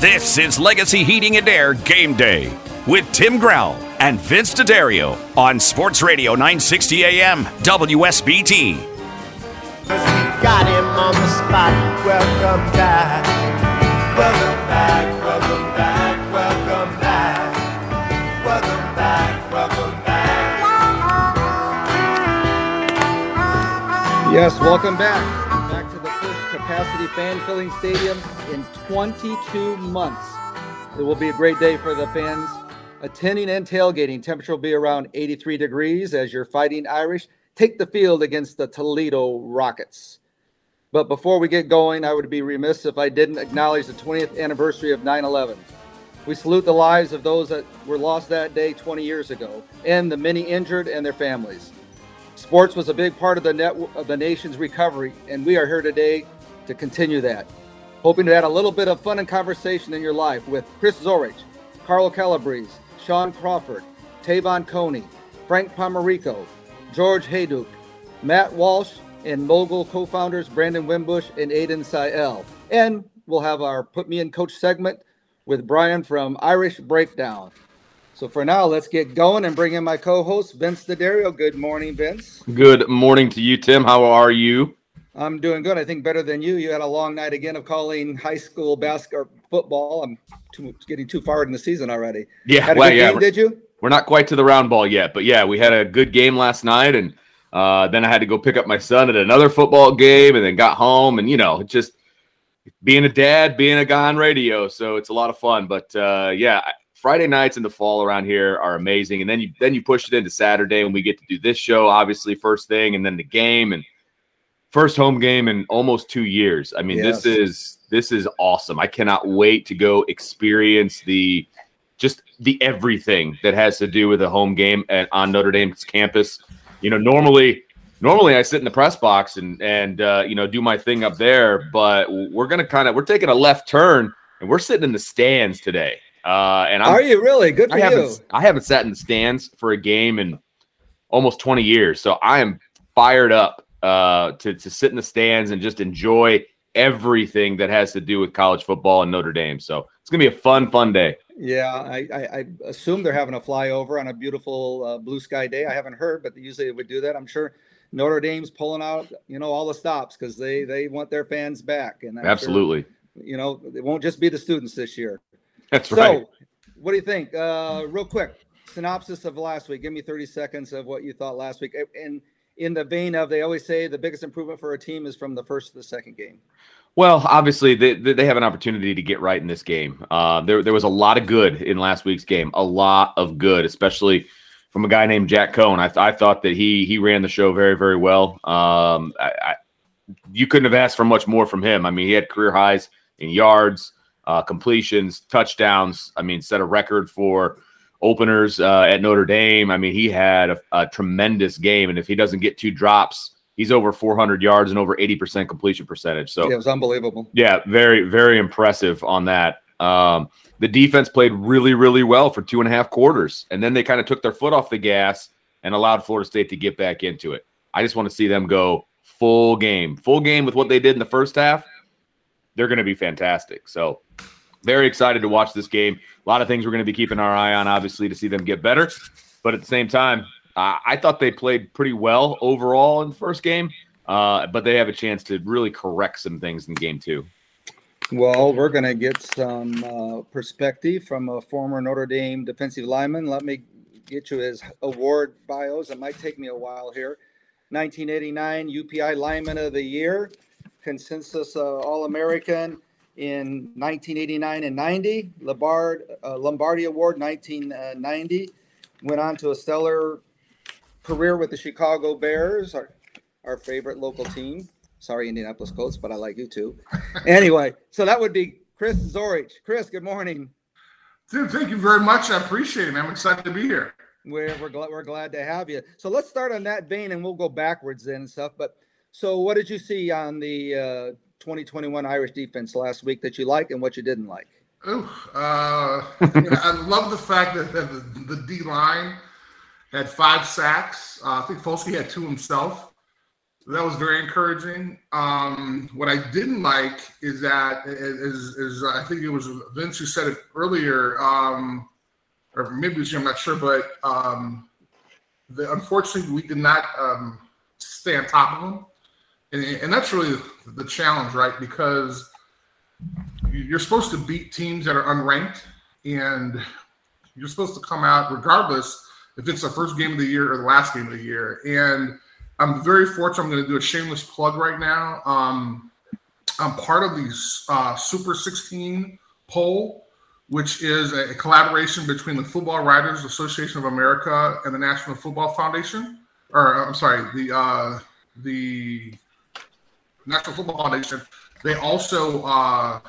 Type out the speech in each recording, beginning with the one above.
This is Legacy Heating and Air Game Day with Tim Grell and Vince D'Addario on Sports Radio 960 AM WSBT. Got him on the spot. Welcome back. Welcome back. Welcome back. Welcome back. Welcome back. Welcome back. Yes, welcome back. Back to the first capacity fan filling stadium in 22 months. It will be a great day for the fans attending and tailgating. Temperature will be around 83 degrees as your fighting Irish take the field against the Toledo Rockets. But before we get going, I would be remiss if I didn't acknowledge the 20th anniversary of 9 11. We salute the lives of those that were lost that day 20 years ago and the many injured and their families. Sports was a big part of the net of the nation's recovery, and we are here today to continue that. Hoping to add a little bit of fun and conversation in your life with Chris Zorich, Carl Calabrese, Sean Crawford, Te'von Coney, Frank Pomarico, George Hayduk, Matt Walsh, and Mogul co-founders Brandon Wimbush and Aiden Sael. And we'll have our Put Me in Coach segment with Brian from Irish Breakdown. So for now, let's get going and bring in my co-host Vince D'Addario. Good morning, Vince. Good morning to you, Tim. How are you? I'm doing good. I think better than you. You had a long night again of calling high school basketball football. I'm too, getting too far in the season already. Yeah, Had well, yeah. game, did you? We're not quite to the round ball yet, but yeah, we had a good game last night, and uh, then I had to go pick up my son at another football game, and then got home, and you know, just being a dad, being a guy on radio, so it's a lot of fun. But uh, yeah, Friday nights in the fall around here are amazing, and then you then you push it into Saturday when we get to do this show, obviously first thing, and then the game and first home game in almost two years. I mean, this is this is awesome. I cannot wait to go experience the just the everything that has to do with a home game at, on Notre Dame's campus. You know, normally normally I sit in the press box and and uh, you know do my thing up there, but we're gonna kind of we're taking a left turn and we're sitting in the stands today. Uh, and I'm, Are you really? Good for I you. haven't I haven't sat in the stands for a game in almost 20 years, so I am fired up uh, to to sit in the stands and just enjoy everything that has to do with college football and Notre Dame. So it's gonna be a fun, fun day. Yeah, I, I, I assume they're having a flyover on a beautiful uh, blue sky day. I haven't heard, but usually they would do that. I'm sure Notre Dame's pulling out, you know, all the stops because they they want their fans back. And I'm sure, Absolutely, you know, it won't just be the students this year. that's so, right. So, what do you think? Uh, real quick synopsis of last week. Give me 30 seconds of what you thought last week. And in the vein of, they always say the biggest improvement for a team is from the first to the second game. Well, obviously they, they have an opportunity to get right in this game. Uh, there there was a lot of good in last week's game, a lot of good, especially from a guy named Jack Coan. I, I thought that he he ran the show very very well. Um, I, I, you couldn't have asked for much more from him. I mean, he had career highs in yards, uh, completions, touchdowns. I mean, set a record for openers uh, at Notre Dame. I mean, he had a, a tremendous game, and if he doesn't get two drops, he's over 400 yards and over 80% completion percentage. So Yeah, it was unbelievable. yeah, very, very impressive on that. Um, the defense played really, really well for two and a half quarters, and then they kind of took their foot off the gas and allowed Florida State to get back into it. I just want to see them go full game, full game with what they did in the first half. They're going to be fantastic. So, very excited to watch this game. A lot of things we're going to be keeping our eye on, obviously, to see them get better. But at the same time, uh, I thought they played pretty well overall in the first game, uh, but they have a chance to really correct some things in game two. Well, we're going to get some uh, perspective from a former Notre Dame defensive lineman. Let me get you his award bios. It might take me a while here. 1989 UPI Lineman of the Year, consensus uh, All American in 1989 and 90, Lombard, uh, Lombardi Award 1990. Went on to a stellar career with the Chicago Bears, our, our favorite local team. Sorry, Indianapolis Colts, but I like you too. anyway, so that would be Chris Zorich. Chris, good morning. Tim, thank you very much. I appreciate it. I'm excited to be here. We're we're glad we're glad to have you. So let's start on that vein, and we'll go backwards then and stuff. But so, what did you see on the uh, 2021 Irish defense last week that you liked, and what you didn't like? Oh, uh, I love the fact that, that the, the D line had five sacks. Uh, I think Foskey had two himself. That was very encouraging. Um, what I didn't like is that is, is I think it was Vince who said it earlier. Um, or maybe it was you. I'm not sure, but um, the, unfortunately we did not um, stay on top of them, and, and that's really the challenge, right? Because you're supposed to beat teams that are unranked, and you're supposed to come out regardless if it's the first game of the year or the last game of the year. And I'm very fortunate. I'm going to do a shameless plug right now. Um, I'm part of the uh, Super 16 poll which is a collaboration between the Football Writers Association of America and the National Football Foundation, or I'm sorry, the uh, the National Football Foundation. They also uh,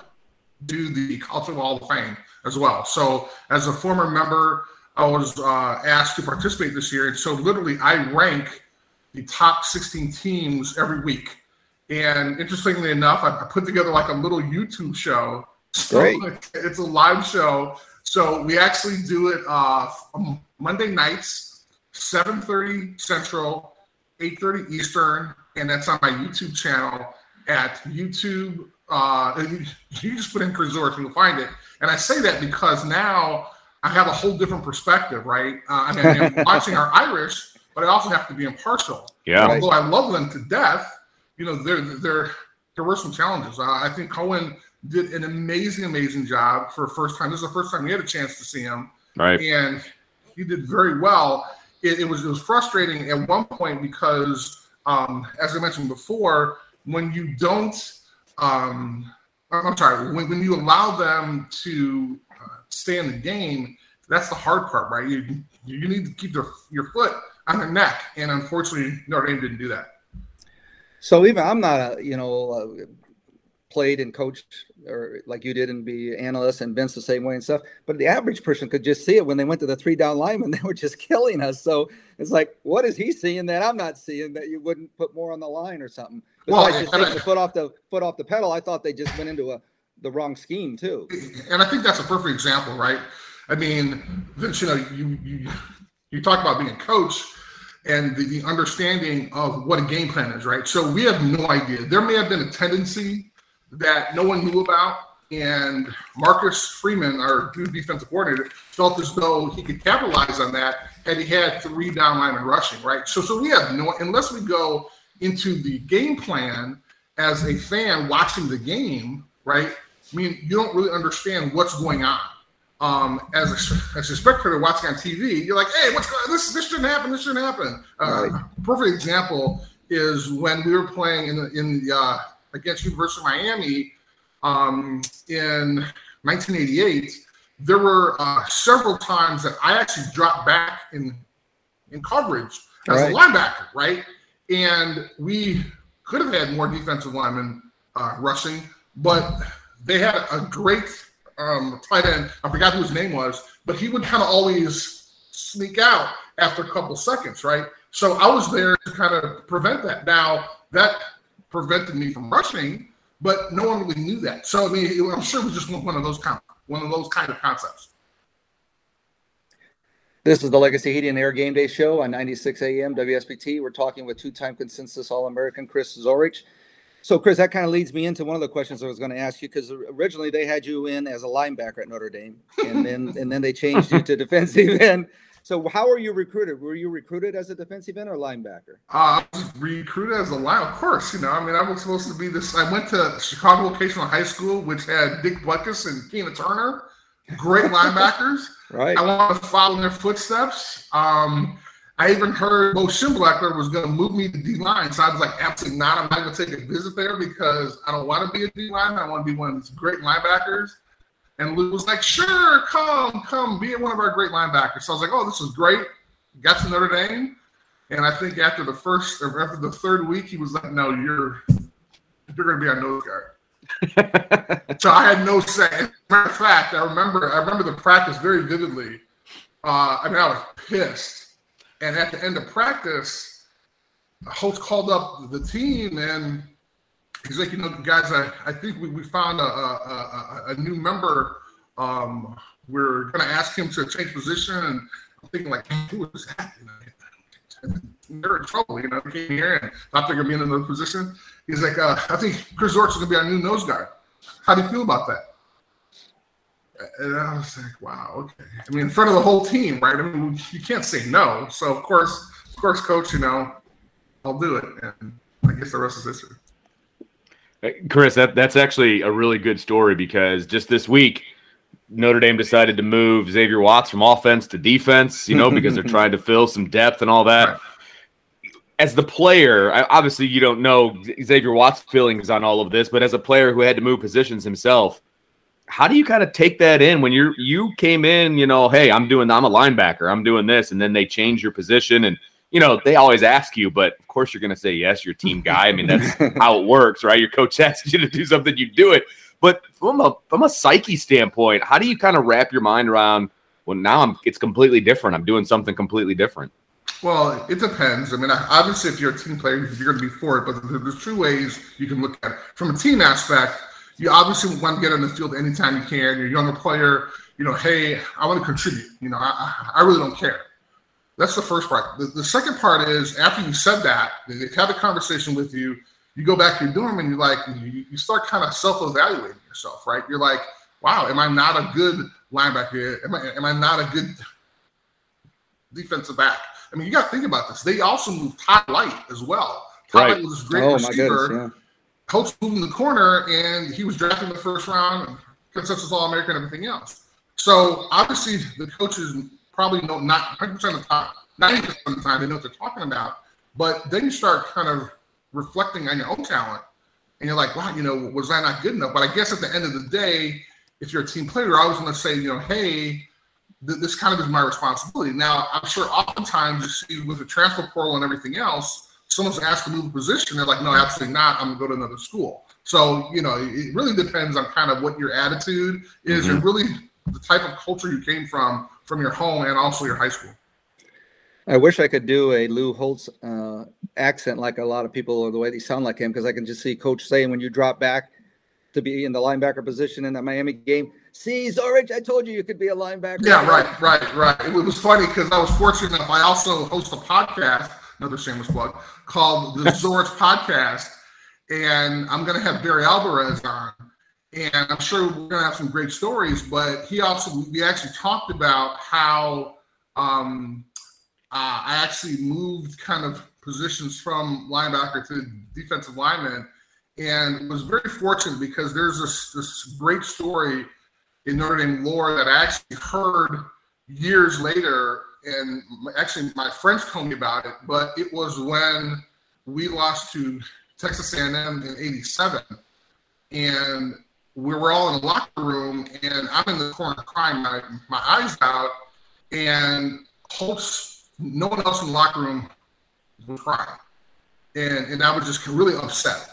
do the College Football Hall of Fame as well. So, as a former member, I was uh, asked to participate this year, and so literally, I rank the top 16 teams every week. And interestingly enough, I put together like a little YouTube show Great. it's a live show. So we actually do it uh, Monday nights, 7.30 Central, 8.30 Eastern, and that's on my YouTube channel at YouTube. Uh, you, just put in Resort and you'll find it. And I say that because now I have a whole different perspective, right? Uh, I mean, I'm watching our Irish, but I also have to be impartial. Yeah. Although I love them to death, you know, there there there were some challenges. Uh, I think Coan – did an amazing, amazing job for first time. This is the first time we had a chance to see him. Right. And he did very well. It, it was it was frustrating at one point because, um, as I mentioned before, when you don't, um, I'm sorry, when, when you allow them to uh, stay in the game, that's the hard part, right? You you need to keep their, your foot on their neck, and unfortunately, Notre Dame didn't do that. So even I'm not a you know uh, played and coached or like you did and be analysts and Vince the same way and stuff. But the average person could just see it when they went to the three down linemen, they were just killing us. So it's like, what is he seeing that I'm not seeing that you wouldn't put more on the line or something? Besides well, just taking the foot off the foot off the pedal, I thought they just went into a the wrong scheme too. And I think that's a perfect example, right? I mean, Vince, you know, you you you talk about being a coach and the, the understanding of what a game plan is, right? So we have no idea. There may have been a tendency that no one knew about. And Marcus Freeman, our new defensive coordinator, felt as though he could capitalize on that had he had three down linemen rushing, right? So, so we have no, unless we go into the game plan as a fan watching the game, right? I mean, you don't really understand what's going on. Um, as a, as a spectator watching on TV, you're like, hey, what's going on? This, this shouldn't happen. This shouldn't happen. Uh, right. Perfect example is when we were playing in the, in the uh, against University of Miami um, in 1988, there were uh, several times that I actually dropped back in in coverage as right. a linebacker, right? And we could have had more defensive linemen uh, rushing, but they had a great um, tight end. I forgot who his name was, but he would kind of always sneak out after a couple seconds, right? So I was there to kind of prevent that. Now that prevented me from rushing, but no one really knew that. So I mean, I'm sure it was just one of those kind, one of those kind of concepts. This is the Legacy Heating and Air Game Day Show on 96 AM WSBT. We're talking with two-time consensus All-American Chris Zorich. So, Chris, that kind of leads me into one of the questions I was going to ask you because originally they had you in as a linebacker at Notre Dame, and then and then they changed you to defensive end. So how were you recruited? Were you recruited as a defensive end or linebacker? Uh, I was recruited as a line, of course. You know, I mean, I was supposed to be this. I went to Chicago Vocational High School, which had Dick Butkus and Keena Turner, great linebackers. Right. I want to follow in their footsteps. Um, I even heard Bo Schembechler was going to move me to D line, so I was like, absolutely not. I'm not going to take a visit there because I don't want to be a D line. I want to be one of these great linebackers. And Lou was like, sure, come, come, be one of our great linebackers. So I was like, oh, this is great. Got to Notre Dame. And I think after the first or after the third week, he was like, no, you're you're going to be our nose guard. so I had no say. Matter of fact, I remember I remember the practice very vividly. Uh, I mean, I was pissed. And at the end of practice, Holtz called up the team and he's like, you know, guys, I, I think we, we found a, a, a, a new member. Um, we're going to ask him to change position. And I'm thinking, like, who is that? They're in trouble. You know, we came here and thought they're going to be in another position. He's like, uh, I think Chris Zorich is going to be our new nose guard. How do you feel about that? And I was like, wow, okay. I mean, in front of the whole team, right? I mean, you can't say no. So of course, of course, coach, you know, I'll do it. And I guess the rest is history. Chris, that that's actually a really good story because just this week, Notre Dame decided to move Xavier Watts from offense to defense. You know, because they're trying to fill some depth and all that. As the player, obviously you don't know Xavier Watts' feelings on all of this, but as a player who had to move positions himself, how do you kind of take that in when you're you came in, you know, hey, I'm doing I'm a linebacker, I'm doing this, and then they change your position and you know, they always ask you, but of course you're gonna say yes, you're team guy. I mean, that's how it works, right? Your coach asks you to do something, you do it. But from a from a psyche standpoint, how do you kind of wrap your mind around well now I'm it's completely different. I'm doing something completely different. Well, it depends. I mean, obviously, if you're a team player, you're going to be for it. But there's two ways you can look at it. From a team aspect, you obviously want to get on the field anytime you can. You're a younger player, you know, hey, I want to contribute. You know, I, I really don't care. That's the first part. The, the second part is after you said that, they have a conversation with you. You go back to your dorm and you're like, you, you start kind of self-evaluating yourself, right? You're like, wow, am I not a good linebacker? Am I, am I not a good defensive back? I mean, you got to think about this. They also moved Todd Lyght as well. Todd right. Lyght was this great oh, receiver Coach moved in the corner, and he was drafted in the first round, consensus All American, and everything else. So obviously, the coaches probably know not 100 percent of the time, 90 percent of the time, they know what they're talking about. But then you start kind of reflecting on your own talent, and you're like, wow, you know, was I not good enough? But I guess at the end of the day, if you're a team player, I was going to say, you know, hey, th- this kind of is my responsibility. Now, I'm sure oftentimes you see with the transfer portal and everything else someone's asked to move a position, they're like, no, absolutely not. I'm gonna go to another school. So, you know, it really depends on kind of what your attitude is mm-hmm. and really the type of culture you came from, from your home and also your high school. I wish I could do a Lou Holtz uh, accent like a lot of people or the way they sound like him because I can just see Coach saying when you drop back to be in the linebacker position in that Miami game, see Zorich, I told you you could be a linebacker. Yeah, right, right, right. It was funny because I was fortunate enough. I also host a podcast another shameless plug, called the Zorich Podcast. And I'm going to have Barry Alvarez on. And I'm sure we're to have some great stories. But he also, we actually talked about how um, uh, I actually moved kind of positions from linebacker to defensive lineman and was very fortunate because there's this, this great story in Notre Dame lore that I actually heard years later and actually my friends told me about it, but it was when we lost to Texas A&M in '87, and we were all in the locker room, and I'm in the corner crying my, my eyes out, and Holtz, no one else in the locker room was crying, and and I was just really upset.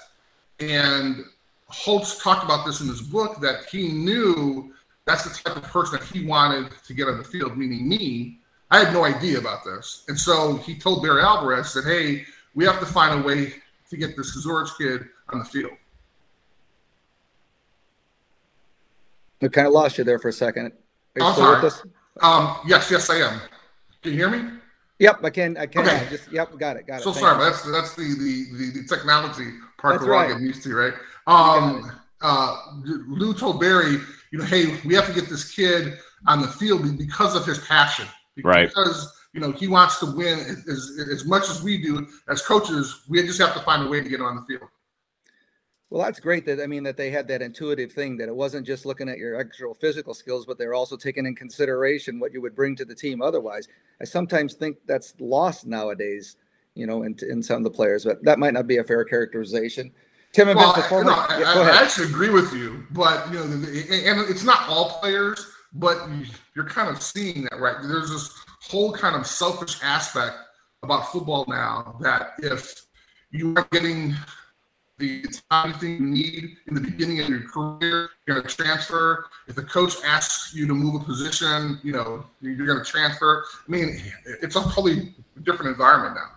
And Holtz talked about this in his book that he knew that's the type of person that he wanted to get on the field, meaning me I had no idea about this. And so he told Barry Alvarez that, hey, we have to find a way to get this Zorich kid on the field. I kind of lost you there for a second. Are you still with us? Um, yes, yes, I am. Can you hear me? Yep, I can. I can. Okay. Just yep, got it. Got it. So Thank sorry, that's that's the, the the, the technology part that's that we're right. all getting used to, right? Um, uh, Lou told Barry, you know, hey, we have to get this kid on the field because of his passion right? Because you know he wants to win as, as much as we do as coaches. We just have to find a way to get him on the field. Well, that's great that I mean that they had that intuitive thing that it wasn't just looking at your actual physical skills, but they're also taking in consideration what you would bring to the team otherwise. I sometimes think that's lost nowadays, you know, in, in some of the players, but that might not be a fair characterization. Tim and well, Vince, before I, yeah, I, I, actually agree with you, but you know, and it's not all players but you're kind of seeing that, right? There's this whole kind of selfish aspect about football now that if you are getting the anything you need in the beginning of your career. You're going to transfer. If the coach asks you to move a position, you know you're going to transfer. I mean, it's a totally different environment now.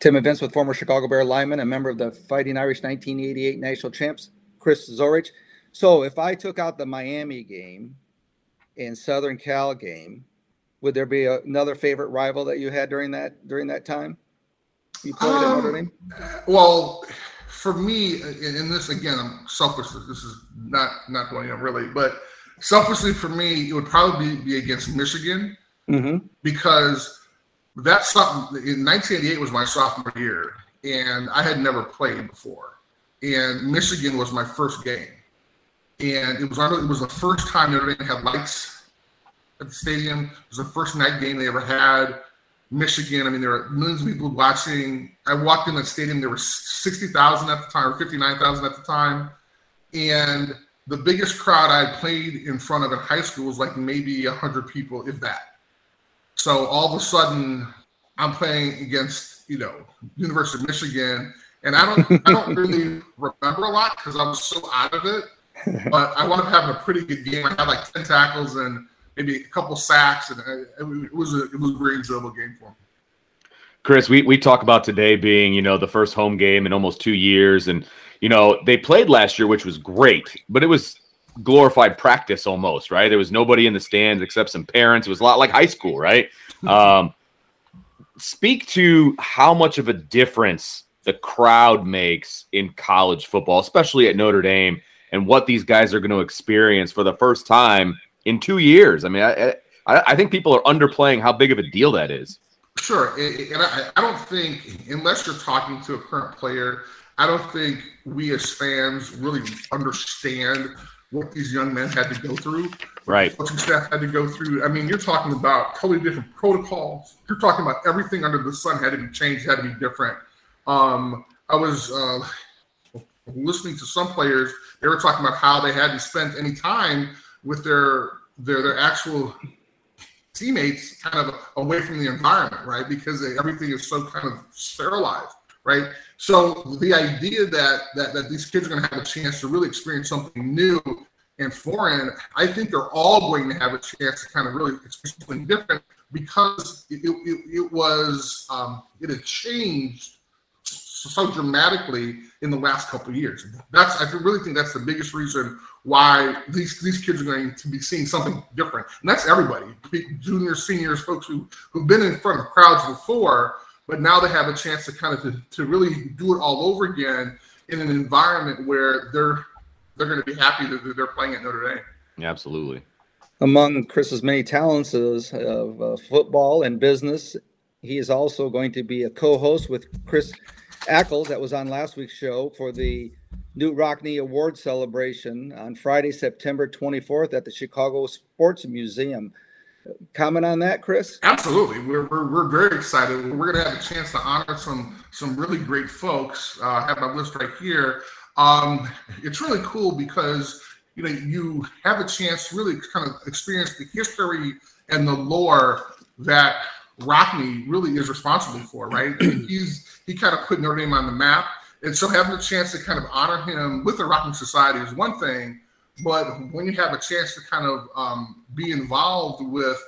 Tim Events with former Chicago Bear lineman and member of the Fighting Irish 1988 national champs, Chris Zorich. So, if I took out the Miami game and Southern Cal game, would there be another favorite rival that you had during that during that time? You played um, at Notre Dame. Well, for me, in this again, I'm selfish. This is not not going on really, but selfishly for me, it would probably be, be against Michigan mm-hmm. because that's something. In 1988 was my sophomore year, and I had never played before, and Michigan was my first game, and it was it was the first time Notre Dame had lights at the stadium. It was the first night game they ever had. Michigan. I mean, there were millions of people watching. I walked in the stadium. There were sixty thousand at the time, or fifty nine thousand at the time, and the biggest crowd I played in front of in high school was like maybe hundred people, if that. So all of a sudden, I'm playing against you know University of Michigan, and I don't I don't really remember a lot because I was so out of it. But I wound up having a pretty good game. I had like ten tackles and maybe a couple sacks, and it was a it was a very enjoyable game for him. Chris, we, we talk about today being, you know, the first home game in almost two years. And, you know, they played last year, which was great, but it was glorified practice almost, right? There was nobody in the stands except some parents. It was a lot like high school, right? um, speak to how much of a difference the crowd makes in college football, especially at Notre Dame, and what these guys are going to experience for the first time in two years. I mean, I, I, I think people are underplaying how big of a deal that is. Sure, and I, I don't think unless you're talking to a current player, I don't think we as fans really understand what these young men had to go through. Right. Coaching staff had to go through. I mean, you're talking about totally different protocols. You're talking about everything under the sun had to be changed, had to be different. Um, I was uh, listening to some players. They were talking about how they hadn't spent any time with their their their actual teammates kind of away from the environment, right? Because they, everything is so kind of sterilized, right? So the idea that that that these kids are going to have a chance to really experience something new and foreign, I think they're all going to have a chance to kind of really experience something different because it, it, it was um, it had changed so dramatically in the last couple of years. That's I really think that's the biggest reason why these these kids are going to be seeing something different. And that's everybody, juniors, seniors, folks who who've been in front of crowds before, but now they have a chance to kind of to, to really do it all over again in an environment where they're they're going to be happy that they're playing at Notre Dame. Absolutely. Among Chris's many talents of uh, football and business, he is also going to be a co-host with Chris Ackles that was on last week's show for the Knute Rockne Award celebration on Friday, September 24th at the Chicago Sports Museum. Comment on that, Chris? Absolutely. We're, we're, we're very excited. We're going to have a chance to honor some some really great folks. Uh, I have my list right here. Um, it's really cool because you know you have a chance to really kind of experience the history and the lore that Rockne really is responsible for, right? he's he kind of put Notre Dame on the map. And so having a chance to kind of honor him with the Rockne Society is one thing, but when you have a chance to kind of um, be involved with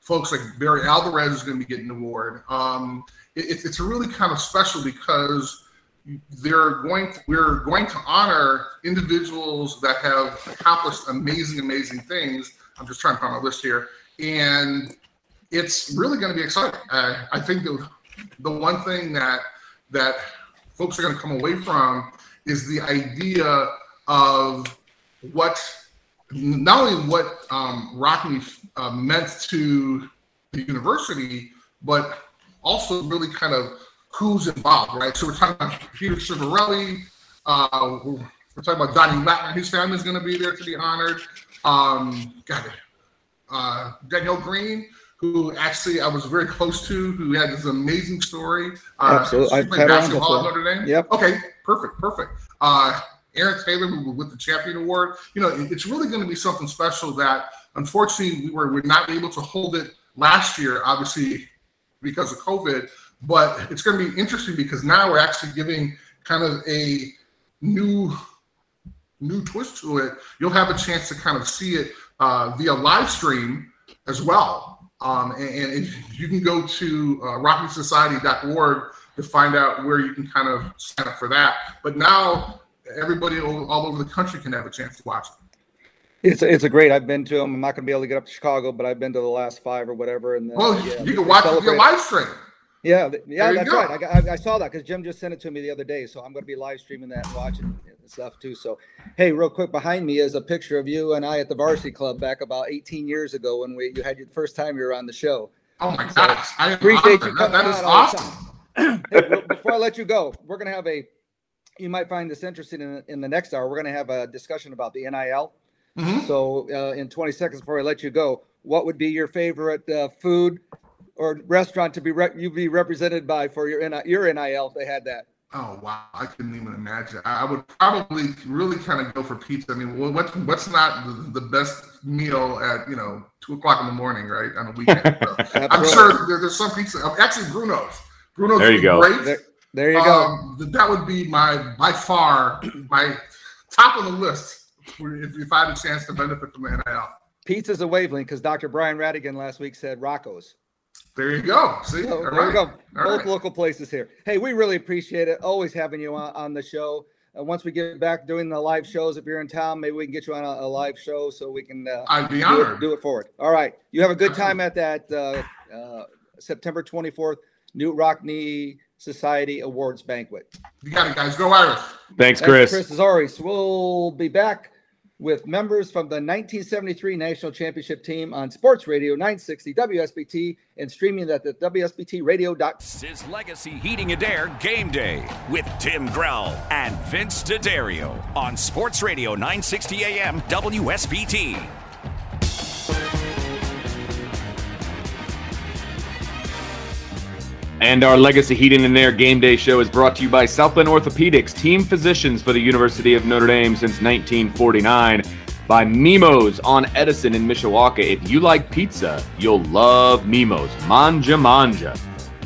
folks like Barry Alvarez is going to be getting an award, um, it, it's really kind of special because they're going to, we're going to honor individuals that have accomplished amazing, amazing things. I'm just trying to find my list here, and it's really going to be exciting. I think the the one thing that that folks are going to come away from is the idea of what not only what um, Rockne uh, meant to the university, but also really kind of who's involved, right? So we're talking about Peter Chiavarelli. Uh, we're talking about Johnny Lattner. His family is going to be there to be honored. Um, got it. Uh, Green, who actually I was very close to, who had this amazing story. Uh, Absolutely, I've played basketball at Notre Dame. Yep. Okay, perfect, perfect. Uh, Aaron Taylor who with the champion award. You know, it's really going to be something special that unfortunately we were, not able to hold it last year, obviously because of COVID. But it's going to be interesting because now we're actually giving kind of a new new twist to it, you'll have a chance to kind of see it uh, via live stream as well. Um, and, and you can go to uh, rocknesociety.org to find out where you can kind of sign up for that. But now everybody all, all over the country can have a chance to watch it. It's a, it's a great. I've been to them. I'm not going to be able to get up to Chicago, but I've been to the last five or whatever. And then, well, uh, yeah, you can watch it via live stream. Yeah, yeah, that's go. right. I, I, I saw that because Jim just sent it to me the other day, so I'm going to be live streaming that and watching it and stuff too. So, hey, real quick, behind me is a picture of you and I at the Varsity Club back about 18 years ago when we you had your first time you were on the show. Oh my gosh! I Appreciate honored. you That- coming that is out all the awesome. Hey, real- before I let you go, we're going to have a. You might find this interesting in, in the next hour. We're going to have a discussion about the NIL. Mhm. So, uh, in 20 seconds before I let you go, what would be your favorite uh, food or restaurant to be re- you be represented by for your your NIL if they had that? Oh wow! I couldn't even imagine. I I would probably really kind of go for pizza. I mean, what what's what's not the, the best meal at you know two o'clock in the morning, right on a weekend? So I'm Absolutely. sure there, there's some pizza. Actually, Bruno's. Bruno's There you is go. great. There, there you go. Um, th- that would be my by far my top of the list if, if I had a chance to benefit from the NIL. Pizza's a wavelength because Dr. Brian Radigan last week said Rocco's. There you go. See, So there right. you go. All Both right. local places here. Hey, we really appreciate it. Always having you on, on the show. Uh, once we get back doing the live shows, if you're in town, maybe we can get you on a, a live show so we can uh, I'd be do, honored. it, do it forward. All right. You have a good time at that uh, uh, September 24th Knute Rockne Society Awards banquet. You got it, guys. Go Irish. Thanks, Thanks, Chris. Chris Zorich. We'll be back with members from the 1973 National Championship team on Sports Radio 960 WSBT and streaming at the WSBTradio.com. This is Legacy Heating and Air Game Day with Tim Grell and Vince D'Addario on Sports Radio 960 AM WSBT. And our Legacy Heating and Air Game Day show is brought to you by South Bend Orthopedics, team physicians for the University of Notre Dame since 1949. By Mimos on Edison in Mishawaka. If you like pizza, you'll love Mimos. Manja Manja.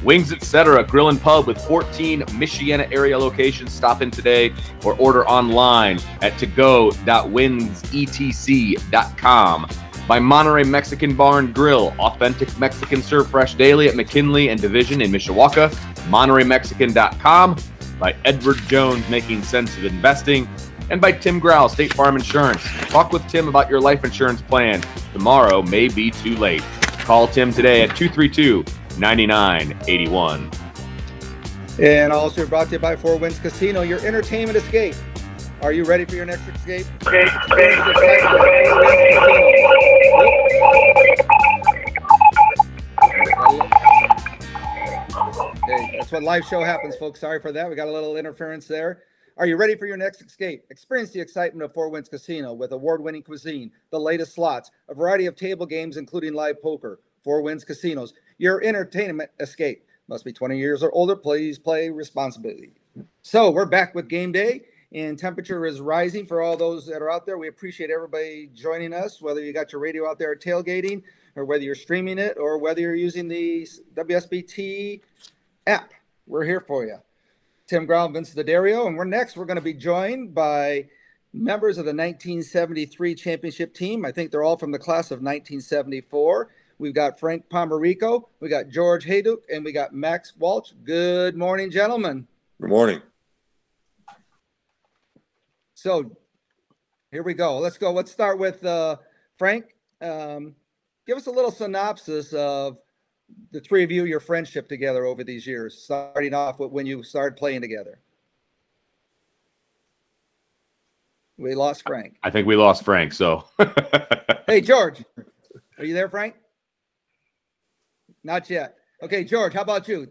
Wings Etc. Grill and Pub with 14 Michiana area locations. Stop in today or order online at togo.wingsetc.com. By Monterey Mexican Barn Grill, authentic Mexican served fresh daily at McKinley and Division in Mishawaka. MontereyMexican.com. By Edward Jones, making sense of investing. And by Tim Grau, State Farm Insurance. Talk with Tim about your life insurance plan. Tomorrow may be too late. Call Tim today at 232 9981. And also brought to you by Four Winds Casino, your entertainment escape. Are you ready for your next escape? Hey, that's what live show happens, folks. Sorry for that. We got a little interference there. Are you ready for your next escape? Experience the excitement of Four Winds Casino with award-winning cuisine, the latest slots, a variety of table games, including live poker. Four Winds Casinos, your entertainment escape. Must be 20 years or older. Please play responsibly. So we're back with game day, and temperature is rising for all those that are out there. We appreciate everybody joining us, whether you got your radio out there tailgating, or whether you're streaming it, or whether you're using the WSBT app. We're here for you. Tim Grau, Vince D'Addario, and we're next. We're going to be joined by members of the 1973 championship team. I think they're all from the class of 1974. We've got Frank Pomarico, we got George Hayduk, and we got Max Walsh. Good morning, gentlemen. Good morning. So here we go. Let's go. Let's start with uh, Frank. Um, give us a little synopsis of the three of you, your friendship together over these years, starting off with when you started playing together. We lost Frank. I think we lost Frank, so. Hey, George, are you there, Frank? Not yet. Okay, George, how about you?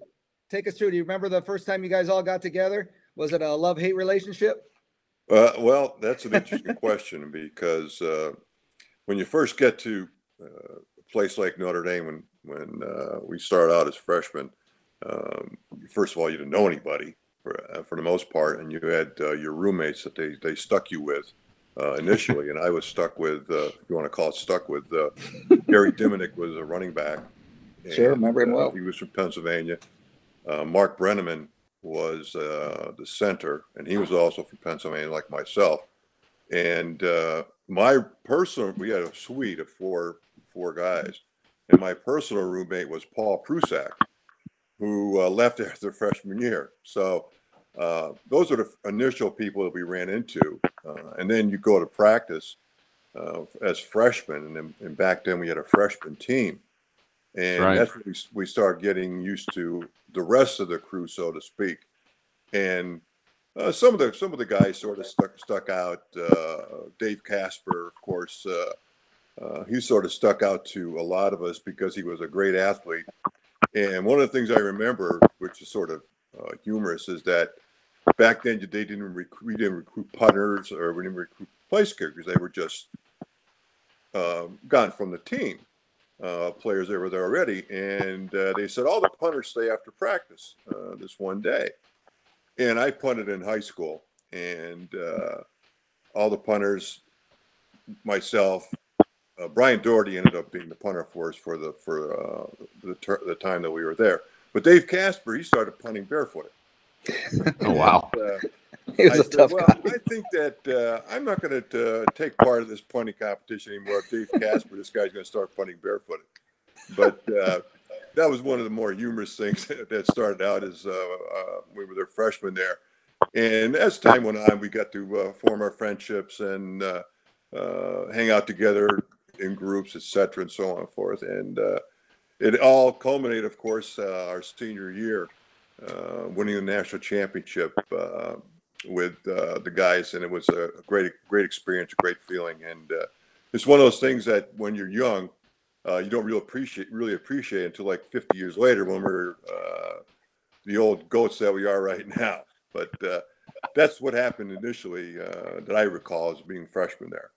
Take us through. Do you remember the first time you guys all got together? Was it a love hate relationship? Uh, well, that's an interesting question because uh, when you first get to uh, a place like Notre Dame, when when uh, we start out as freshmen, um, first of all, you didn't know anybody for, uh, for the most part, and you had uh, your roommates that they they stuck you with uh, initially, and I was stuck with, uh, if you want to call it stuck with, uh, Gary Diminick was a running back. Sure, remember him well. he was from Pennsylvania. Uh, Mark Brenneman was uh, the center, and he was also from Pennsylvania, like myself. And uh, my personal, we had a suite of four four guys, and my personal roommate was Paul Prusak, who uh, left after freshman year. So uh, those are the initial people that we ran into, uh, and then you go to practice uh, as freshmen, and, and back then we had a freshman team, and Right. that's when we, we start getting used to the rest of the crew, so to speak, and. Uh, some of the some of the guys sort of stuck stuck out. Uh, Dave Casper, of course, uh, uh, he sort of stuck out to a lot of us because he was a great athlete. And one of the things I remember, which is sort of uh, humorous, is that back then they didn't recruit, we didn't recruit punters or we didn't recruit place kickers. They were just um, gone from the team. Uh, players that were there already, and uh, they said all the punters stay after practice uh, this one day. And I punted in high school, and uh, all the punters, myself, uh, Brian Doherty ended up being the punter for us for the for uh, the ter- the time that we were there. But Dave Casper, he started punting barefooted. Oh wow. Uh, He was I a said, tough well, guy. I think that uh, I'm not going to uh, take part of this punting competition anymore. If Dave Casper, this guy's going to start punting barefooted. But uh, that was one of the more humorous things that started out as uh, uh, we were the freshmen there. And as time went on, we got to uh, form our friendships and uh, uh, hang out together in groups, et cetera, and so on and forth. And uh, it all culminated, of course, uh, our senior year, uh, winning the national championship uh, with uh, the guys, and it was a great, great experience, a great feeling, and uh, it's one of those things that when you're young, uh, you don't really appreciate, really appreciate until like 50 years later when we're uh, the old goats that we are right now. But uh, that's what happened initially uh, that I recall as being freshman there.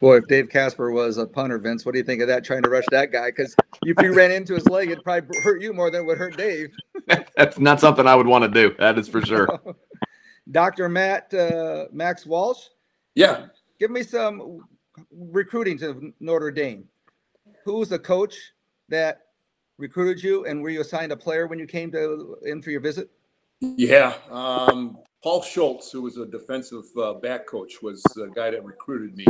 Boy, if Dave Casper was a punter, Vince, what do you think of that? Trying to rush that guy because if you ran into his leg, it'd probably hurt you more than it would hurt Dave. That's not something I would want to do. That is for sure. Dr. Matt uh, Max Walsh, Yeah, give me some recruiting to Notre Dame. Who was the coach that recruited you, and were you assigned a player when you came to in for your visit? yeah. Um, Paul Shoults, who was a defensive uh, back coach, was the guy that recruited me.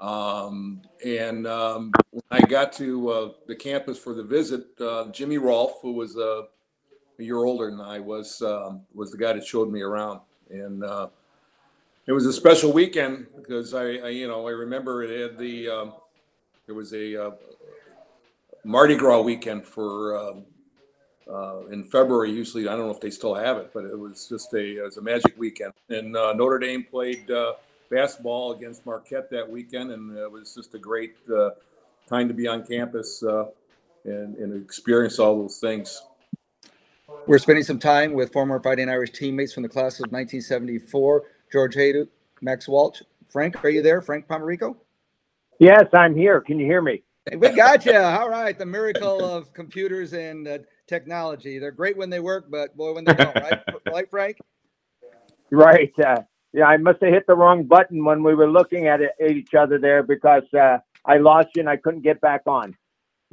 Um, and um, when I got to uh, the campus for the visit, uh, Jimmy Rolfe, who was uh, a year older than I was, um, was the guy that showed me around. And uh, it was a special weekend because I, I, you know, I remember it had the um, there was a uh, Mardi Gras weekend for um, uh, in February. Usually, I don't know if they still have it, but it was just a it was a magic weekend. And uh, Notre Dame played uh, basketball against Marquette that weekend, and it was just a great uh, time to be on campus uh, and, and experience all those things. We're spending some time with former Fighting Irish teammates from the class of 1974, George Hayduk, Max Walsh. Frank, are you there? Frank Pomarico? Yes, I'm here. Can you hear me? We got you. All right. The miracle of computers and uh, technology. They're great when they work, but boy, when they don't, right? right, Frank? Right. Uh, yeah, I must have hit the wrong button when we were looking at, it, at each other there because uh, I lost you and I couldn't get back on.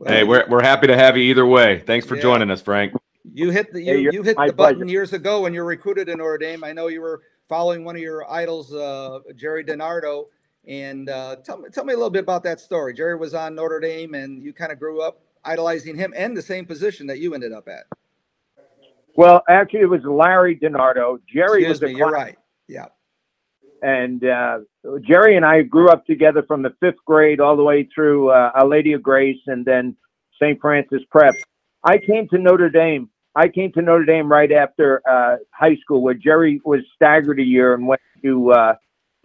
Hey, we're, we're happy to have you either way. Thanks for Yeah. joining us, Frank. You hit the you, you're you hit the button pleasure. years ago when you were recruited in Notre Dame. I know you were following one of your idols, uh, Jerry DiNardo. And uh, tell me tell me a little bit about that story. Jerry was on Notre Dame, and you kind of grew up idolizing him and the same position that you ended up at. Well, actually, it was Larry DiNardo. Jerry Excuse was a me, you're right. Yeah. and uh, Jerry and I grew up together from the fifth grade all the way through uh, Our Lady of Grace and then St. Francis Prep. I came to Notre Dame. I came to Notre Dame right after uh, high school, where Jerry was staggered a year and went to uh,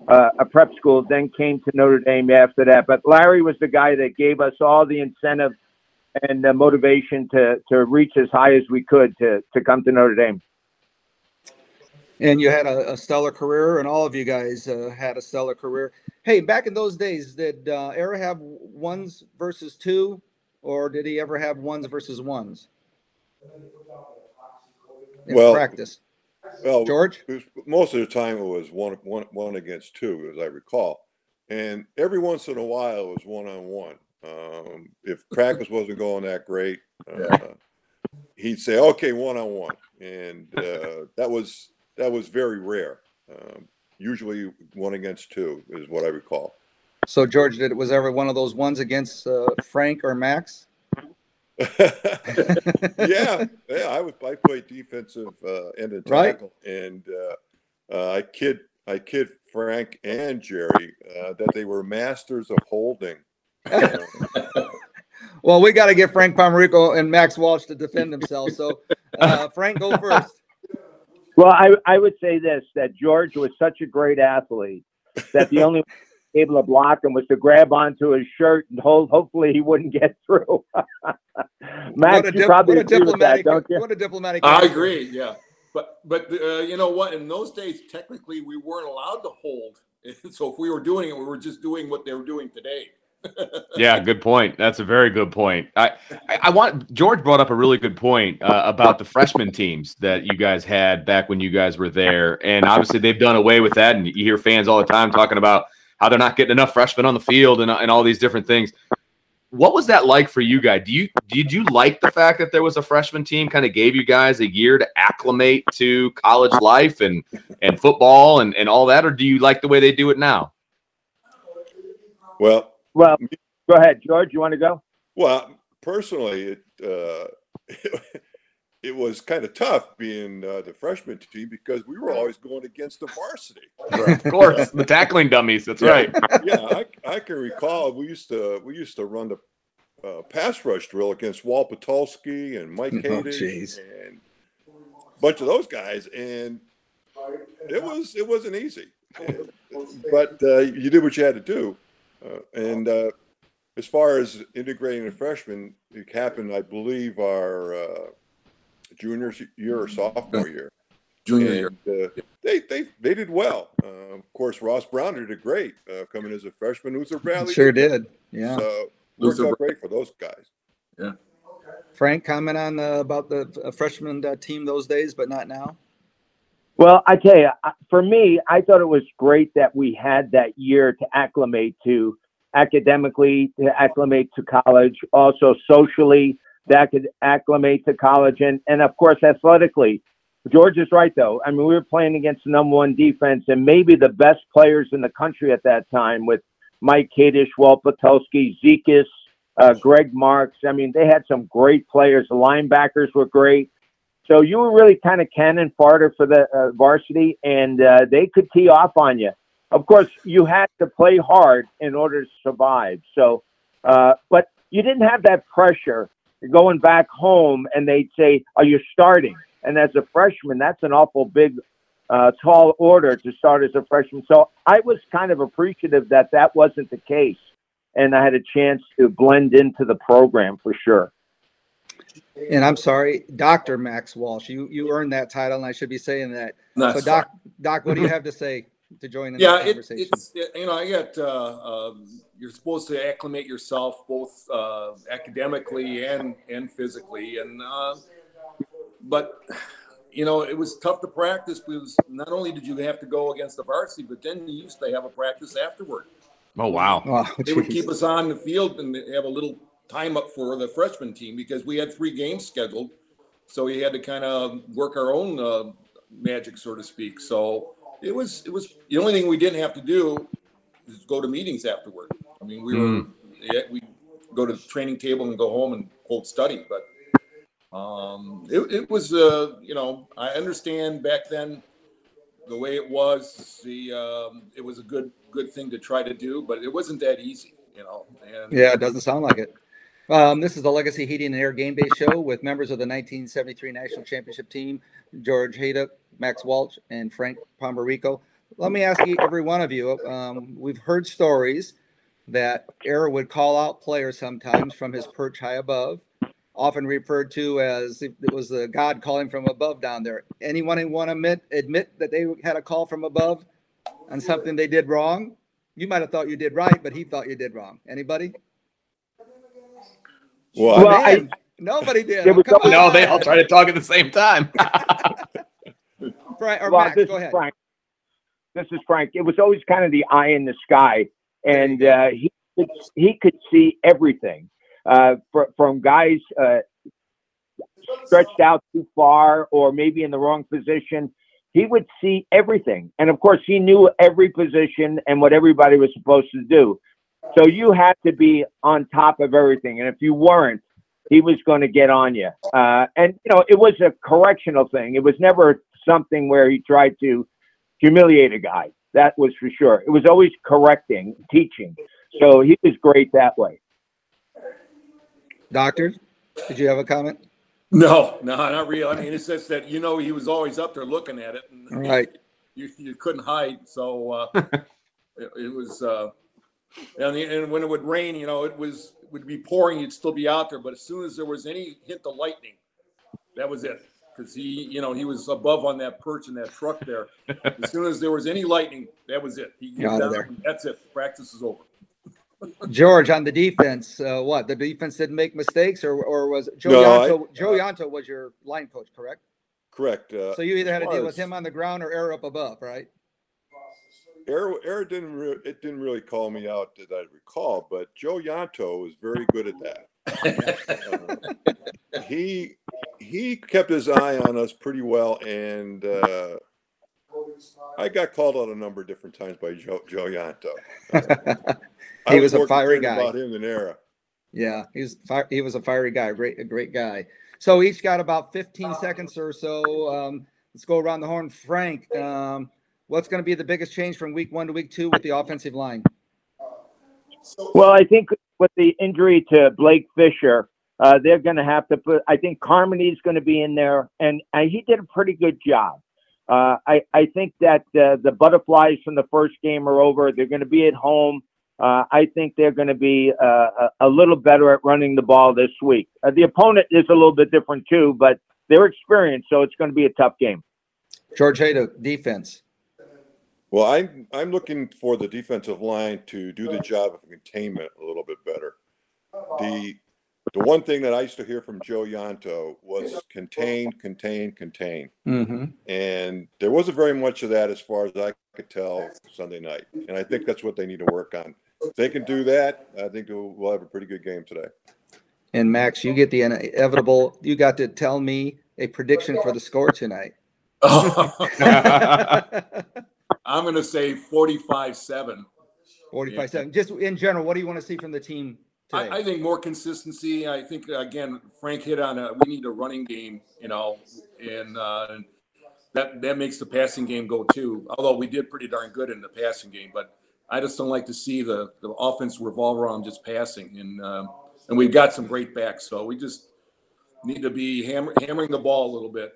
uh, a prep school, then came to Notre Dame after that. But Larry was the guy that gave us all the incentive and the motivation to to reach as high as we could to to come to Notre Dame. And you had a, a stellar career, and all of you guys uh, had a stellar career. Hey, back in those days, did uh, Ara have ones versus two, or did he ever have ones versus ones? In Well, practice, Well, George. it was, most of the time it was one, one, one against two, as I recall. And every once in a while it was one on one. Um, if practice wasn't going that great, uh, he'd say, "Okay, one on one," and uh, that was that was very rare. Um, usually, one against two is what I recall. So George, did it was ever one of those ones against uh, Frank or Max? yeah, yeah. I was I played defensive uh, end and Right. tackle, and uh, uh, I kid I kid Frank and Jerry uh, that they were masters of holding. Well, we got to get Frank Pomarico and Max Walsh to defend themselves. So, uh, Frank, go first. Well, I, I would say this that George was such a great athlete that the only way able to block and was to grab onto his shirt and hold. Hopefully, he wouldn't get through. Max, what a, you dip- probably what a agree with that, don't you? what a diplomatic. I answer. agree. Yeah, but but uh, you know what? In those days, technically, we weren't allowed to hold. So if we were doing it, we were just doing what they were doing today. Yeah, good point. That's a very good point. I, I, I want George brought up a really good point uh, about the freshman teams that you guys had back when you guys were there, and obviously they've done away with that. And you hear fans all the time talking about how they're not getting enough freshmen on the field and, and all these different things. What was that like for you guys? Do you did you like the fact that there was a freshman team? Kind of gave you guys a year to acclimate to college life and and football and and all that, or do you like the way they do it now? well, Well, go ahead, George. You want to go? Well, personally, it uh, it was kind of tough being uh, the freshman team because we were always going against the varsity. Of course, the tackling dummies. That's Yeah. right. Yeah, I, I can recall we used to we used to run the uh, pass rush drill against Walt Patulski and Mike Oh, Hayden jeez. and a bunch of those guys, and it was it wasn't easy, And- but uh, you did what you had to do, uh, and. Uh, as far as integrating a freshman, it happened, I believe, our uh, junior year or sophomore year. Junior year. And, uh, they, they they did well. Uh, of course, Ross Browner did great uh, coming as a freshman. Who's a Bradley? Sure did. Yeah. So worked Luther out great for those guys. Yeah. Frank, comment on uh, about the uh, freshman uh, team those days, but not now. Well, I tell you, for me, I thought it was great that we had that year to acclimate to academically, to acclimate to college, also socially, that could acclimate to college, and and of course athletically. George is right though. I mean, we were playing against the number one defense and maybe the best players in the country at that time with Mike Kadish, Walt Patulski, Zikas, uh, Greg Marx. I mean, they had some great players. The linebackers were great. So you were really kind of cannon fodder for the uh, varsity, and uh, they could tee off on you. Of course, you had to play hard in order to survive. So, uh, but you didn't have that pressure going back home, and they'd say, "Are you starting?" And as a freshman, that's an awful big, uh, tall order to start as a freshman. So I was kind of appreciative that that wasn't the case, and I had a chance to blend into the program for sure. And I'm sorry, Doctor Max Walsh. You you earned that title, and I should be saying that. That's so, Doc, Doc, what do you have to say to join in yeah, the it, conversation? it's it- you know I get uh, um, you're supposed to acclimate yourself both uh, academically and and physically, and uh, but you know it was tough to practice because not only did you have to go against the varsity, but then you used to have a practice afterward. Oh wow. oh, They would keep us on the field and have a little time up for the freshman team because we had three games scheduled, so we had to kind of work our own uh, magic, so to speak. So it was it was the only thing we didn't have to do is go to meetings afterward. I mean, we were yeah, we go to the training table and go home and quote study, but um, it, it was uh, you know I understand back then the way it was the um, it was a good good thing to try to do, but it wasn't that easy, you know. And Yeah, it doesn't sound like it. Um, this is the Legacy Heating and Air Game Day Show with members of the 1973 National Championship team, George Hayduk, Max Walsh, and Frank Pomarico. Let me ask you, every one of you, um, we've heard stories that Ara would call out players sometimes from his perch high above, often referred to as it was the God calling from above down there. Anyone want to admit, admit that they had a call from above on something they did wrong? You might have thought you did right, but he thought you did wrong. Anybody? Well, Well, I- nobody did. There was Come always- No, they all try to talk at the same time. Frank, or well, Max, this go is ahead. Frank. This is Frank. It was always kind of the eye in the sky, and uh, he could, he could see everything uh, fr- from guys. Uh, stretched out too far or maybe in the wrong position. He would see everything. And of course, he knew every position and what everybody was supposed to do. So you had to be on top of everything. And if you weren't, he was going to get on you. Uh, and, you know, it was a correctional thing. It was never something where he tried to humiliate a guy. That was for sure. It was always correcting, teaching. So he was great that way. Doctor, did you have a comment? No, no, not really. I mean, it's just that you know he was always up there looking at it, and Right. you you couldn't hide. So uh, it, it was, uh, and, the, and when it would rain, you know, it was it would be pouring. You'd still be out there, but as soon as there was any hint of lightning, that was it. Because he, you know, he was above on that perch in that truck there. as soon as there was any lightning, that was it. He, You're out of there. That's it. Practice is over. George on the defense. Uh, what the defense didn't make mistakes, or or was Joe No, I- Yonto? Joe Yonto was your line coach, correct? Correct. Uh, So you either had to deal with him on the ground or air up above, right? Ara, Ara didn't re- it didn't really call me out that I recall, but Joe Yonto was very good at that. Uh, he he kept his eye on us pretty well, and uh, I got called out a number of different times by Joe Joe Yonto. I He was a more fiery concerned guy. about him than Ara. Yeah, he was fi- he was a fiery guy, great a great guy. So each got about 15 seconds or so. Um, let's go around the horn. Frank, um, what's going to be the biggest change from week one to week two with the offensive line? Well, I think with the injury to Blake Fisher, uh, they're going to have to put. I think Carmody's going to be in there, and, and he did a pretty good job. Uh, I I think that uh, the butterflies from the first game are over. They're going to be at home. Uh, I think they're going to be uh, a, little better at running the ball this week. Uh, the opponent is a little bit different too, but they're experienced, so it's going to be a tough game. George Hayduk, defense. Well, I'm I'm looking for the defensive line to do the job of containment a little bit better. The the one thing that I used to hear from Joe Yonto was contain, contain, contain. Mm-hmm. And there wasn't very much of that as far as I could tell Sunday night. And I think that's what they need to work on. If they can do that, I think we'll we'll have a pretty good game today. And Max, you get the inevitable. You got to tell me a prediction for the score tonight. I'm going to say 45-7. 45 7. Just in general, what do you want to see from the team today? I, I think more consistency. I think again, Frank hit on a. We need a running game, you know, and uh, that that makes the passing game go too. Although we did pretty darn good in the passing game, but I just don't like to see the the offense revolve around just passing. And um, and we've got some great backs, so we just need to be hammer, hammering the ball a little bit.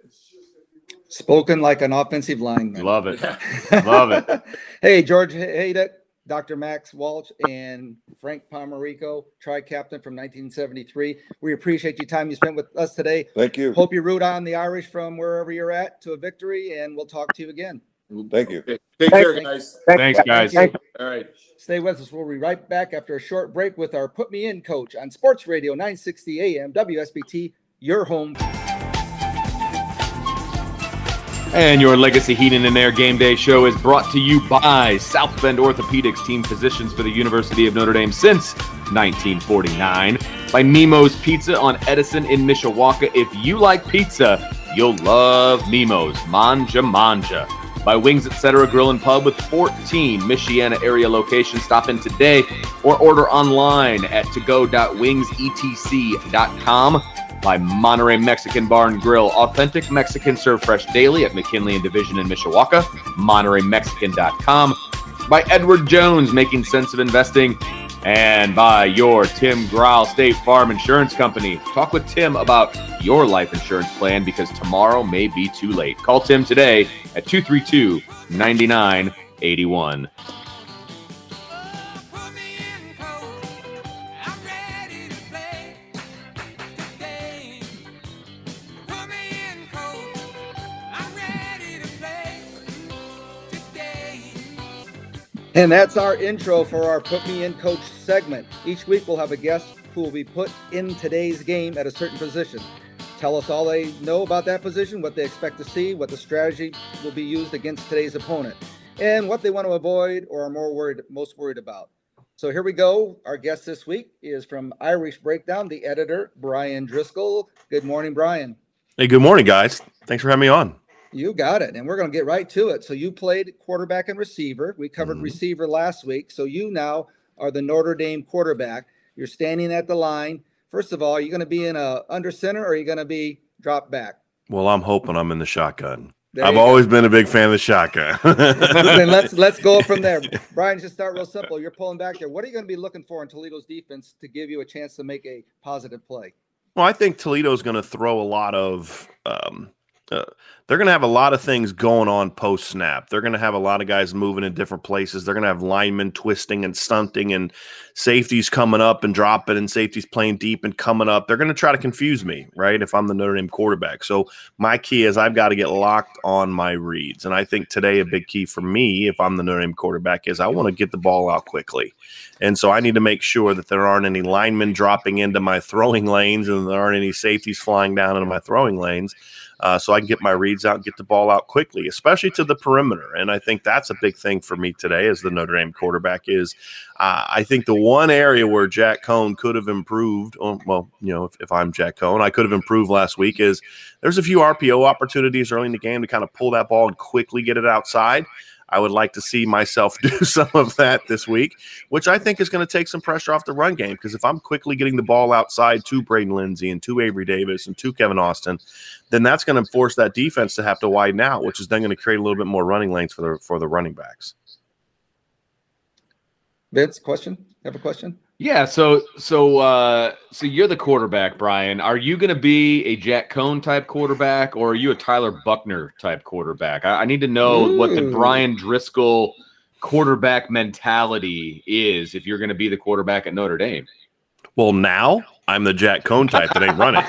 Spoken like an offensive lineman. Love it. Love it. hey, George Hayden, Dr. Max Walsh, and Frank Pomarico, tri captain from 1973. We appreciate your time you spent with us today. Thank you. Hope you root on the Irish from wherever you're at to a victory, and we'll talk to you again. Thank you. Okay. Take care, guys. Thanks, guys. Thanks. All right. Stay with us. We'll be right back after a short break with our Put Me In coach on Sports Radio 960 AM WSBT, your home. And your Legacy Heating and Air Game Day show is brought to you by South Bend Orthopedics, team physicians for the University of Notre Dame since 1949. By Nemo's Pizza on Edison in Mishawaka. If you like pizza, you'll love Nemo's Manja Manja. By Wings Etc. Grill and Pub with 14 Michiana area locations. Stop in today or order online at togo.wingsetc.com by Monterey Mexican Bar and Grill. Authentic Mexican served fresh daily at McKinley and Division in Mishawaka. MontereyMexican.com. By Edward Jones, making sense of investing. And by your Tim Growl State Farm Insurance Company. Talk with Tim about your life insurance plan because tomorrow may be too late. Call Tim today at 232 9981. And that's our intro for our Put Me In Coach segment. Each week we'll have a guest who will be put in today's game at a certain position. Tell us all they know about that position, what they expect to see, what the strategy will be used against today's opponent, and what they want to avoid or are more worried, most worried about. So here we go. Our guest this week is from Irish Breakdown, the editor, Brian Driscoll. Good morning, Brian. Hey, good morning, guys. Thanks for having me on. You got it. And we're going to get right to it. So you played quarterback and receiver. We covered Mhm. receiver last week. So you now are the Notre Dame quarterback. You're standing at the line. First of all, are you going to be in a under center or are you going to be drop back? Well, I'm hoping I'm in the shotgun. There I've you go. always been a big fan of the shotgun. then let's let's go from there. Brian, just start real simple. You're pulling back there. What are you going to be looking for in Toledo's defense to give you a chance to make a positive play? Well, I think Toledo's going to throw a lot of. Um, uh, they're going to have a lot of things going on post snap. They're going to have a lot of guys moving in different places. They're going to have linemen twisting and stunting, and safeties coming up and dropping, and safeties playing deep and coming up. They're going to try to confuse me, right? If I'm the Notre Dame quarterback. So my key is I've got to get locked on my reads, and I think today a big key for me, if I'm the Notre Dame quarterback, is I want to get the ball out quickly. And so I need to make sure that there aren't any linemen dropping into my throwing lanes and there aren't any safeties flying down into my throwing lanes. Uh, so I can get my reads out and get the ball out quickly, especially to the perimeter. And I think that's a big thing for me today as the Notre Dame quarterback is uh, I think the one area where Jack Coan could have improved, oh, well, you know, if, if I'm Jack Coan, I could have improved last week is there's a few RPO opportunities early in the game to kind of pull that ball and quickly get it outside. I would like to see myself do some of that this week, which I think is going to take some pressure off the run game. Because if I'm quickly getting the ball outside to Braden Lenzy and to Avery Davis and to Kevin Austin, then that's going to force that defense to have to widen out, which is then going to create a little bit more running lanes for the for the running backs. Vince, question? You Have a question? Yeah, so so uh so you're the quarterback, Brian. Are you going to be a Jack Coan type quarterback, or are you a Tyler Buchner type quarterback? I, I need to know what the Brian Driscoll quarterback mentality is if you're going to be the quarterback at Notre Dame. Well, now I'm the Jack Coan type that ain't running.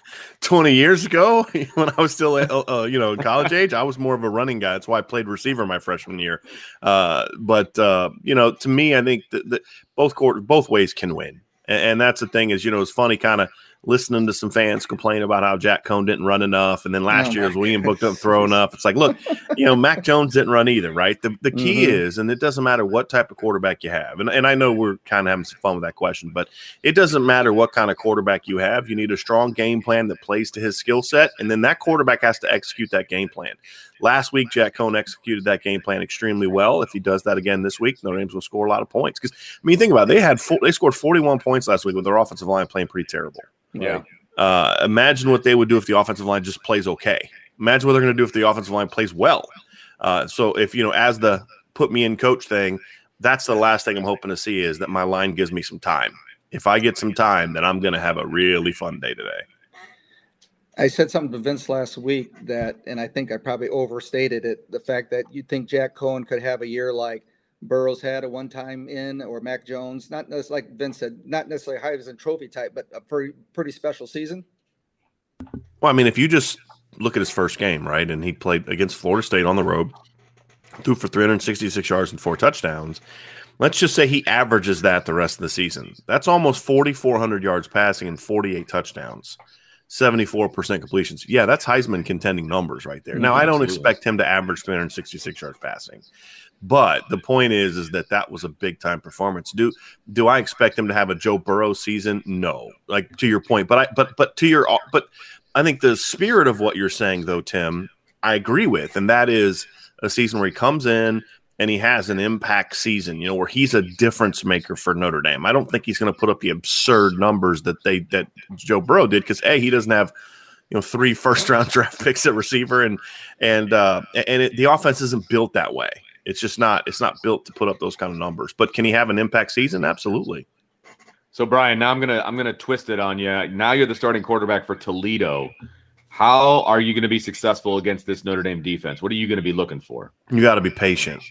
20 years ago, when I was still, uh, uh, you know, college age, I was more of a running guy. That's why I played receiver my freshman year. Uh, but uh, you know, to me, I think that, that both quarter, both ways can win, and, and that's the thing is, you know, it's funny kind of listening to some fans complain about how Jack Coan didn't run enough, and then last Oh year as William booked up throw enough. It's like, look, you know, Mac Jones didn't run either, right? The the key Mhm. is, and it doesn't matter what type of quarterback you have, and, and I know we're kind of having some fun with that question, but it doesn't matter what kind of quarterback you have. You need a strong game plan that plays to his skill set, and then that quarterback has to execute that game plan. Last week, Jack Coan executed that game plan extremely well. If he does that again this week, Notre Dame's will score a lot of points. Because I mean, think about it. They had full, they scored 41 points last week with their offensive line playing pretty terrible. Yeah. Uh, imagine what they would do if the offensive line just plays okay. Imagine what they're going to do if the offensive line plays well. Uh, so if you know, as the put me in coach thing, that's the last thing I'm hoping to see is that my line gives me some time. If I get some time, then I'm going to have a really fun day today. I said something to Vince last week that, and I think I probably overstated it. The fact that you think Jack Coan could have a year like Burrows had a one time in, or Mac Jones, not like Vince said, not necessarily Heisman Trophy type, but a pretty, pretty special season. Well, I mean, if you just look at his first game, right, and he played against Florida State on the road, threw for 366 yards and four touchdowns. Let's just say he averages that the rest of the season. That's almost 4,400 yards passing and 48 touchdowns, 74% completions. Yeah, that's Heisman contending numbers right there. Now, I mm-hmm. don't expect him to average 366 yards passing. But the point is, is that that was a big time performance. Do do I expect him to have a Joe Burrow season? No. Like to your point, but I but but to your but I think the spirit of what you're saying, though, Tim, I agree with, and that is a season where he comes in and he has an impact season. You know, where he's a difference maker for Notre Dame. I don't think he's going to put up the absurd numbers that they that Joe Burrow did because a he doesn't have you know three first round draft picks at receiver and and uh, and it, the offense isn't built that way. It's just not it's not built to put up those kind of numbers. But can he have an impact season? Absolutely. So Brian, now I'm gonna I'm gonna twist it on you. Now you're the starting quarterback for Toledo. How are you going to be successful against this Notre Dame defense? What are you going to be looking for? You got to be patient.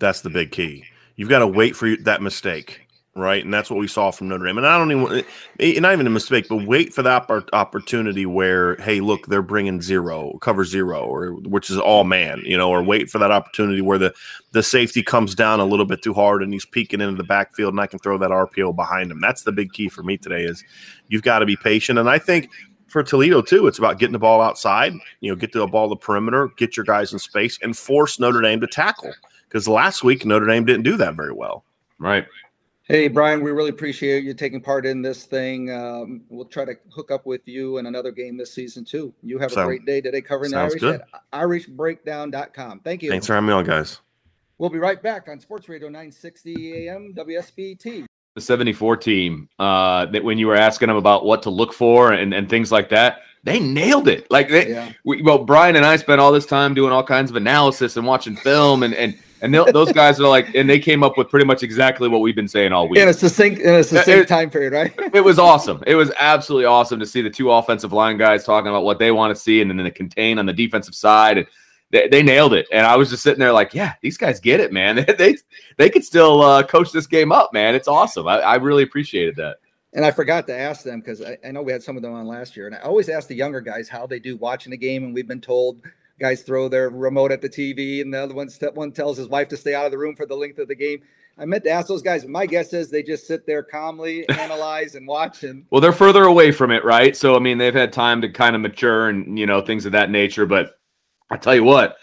That's the big key. You've got to wait for that mistake, right? And that's what we saw from Notre Dame. And I don't even, eh, not even a mistake, but wait for that oppor- opportunity where, hey, look, they're bringing zero, cover zero, or which is all man, you know, or wait for that opportunity where the the safety comes down a little bit too hard and he's peeking into the backfield, and I can throw that RPO behind him. That's the big key for me today. Is you've got to be patient, and I think for Toledo too, it's about getting the ball outside. You know, get the ball the perimeter, get your guys in space, and force Notre Dame to tackle. because last week Notre Dame didn't do that very well. Right. Hey, Brian, we really appreciate you taking part in this thing. Um, we'll try to hook up with you in another game this season, too. You have a Sound- great day today covering the sounds Irish good. at irishbreakdown.com. Thank you. Thanks for having me on, guys. We'll be right back on Sports Radio 960 AM WSBT. the 74 team uh that when you were asking them about what to look for and, and things like that they nailed it like they Yeah. we, well brian and i spent all this time doing all kinds of analysis and watching film and and and those guys are like and they came up with pretty much exactly what we've been saying all week In a succinct, in a succinct it- time period, right? it was awesome it was absolutely awesome to see the two offensive line guys talking about what they want to see and then the contain on the defensive side and they, they nailed it and i was just sitting there like yeah these guys get it man they they could still uh, coach this game up man it's awesome I, I really appreciated that And I forgot to ask them because I, I know we had some of them on last year. And I always ask the younger guys how they do watching the game. And we've been told guys throw their remote at the TV, and the other one, step one tells his wife to stay out of the room for the length of the game. I meant to ask those guys. My guess is they just sit there calmly, analyze, and watch. And Well, they're further away from it, right? So I mean, they've had time to kind of mature and you know things of that nature. But I tell you what,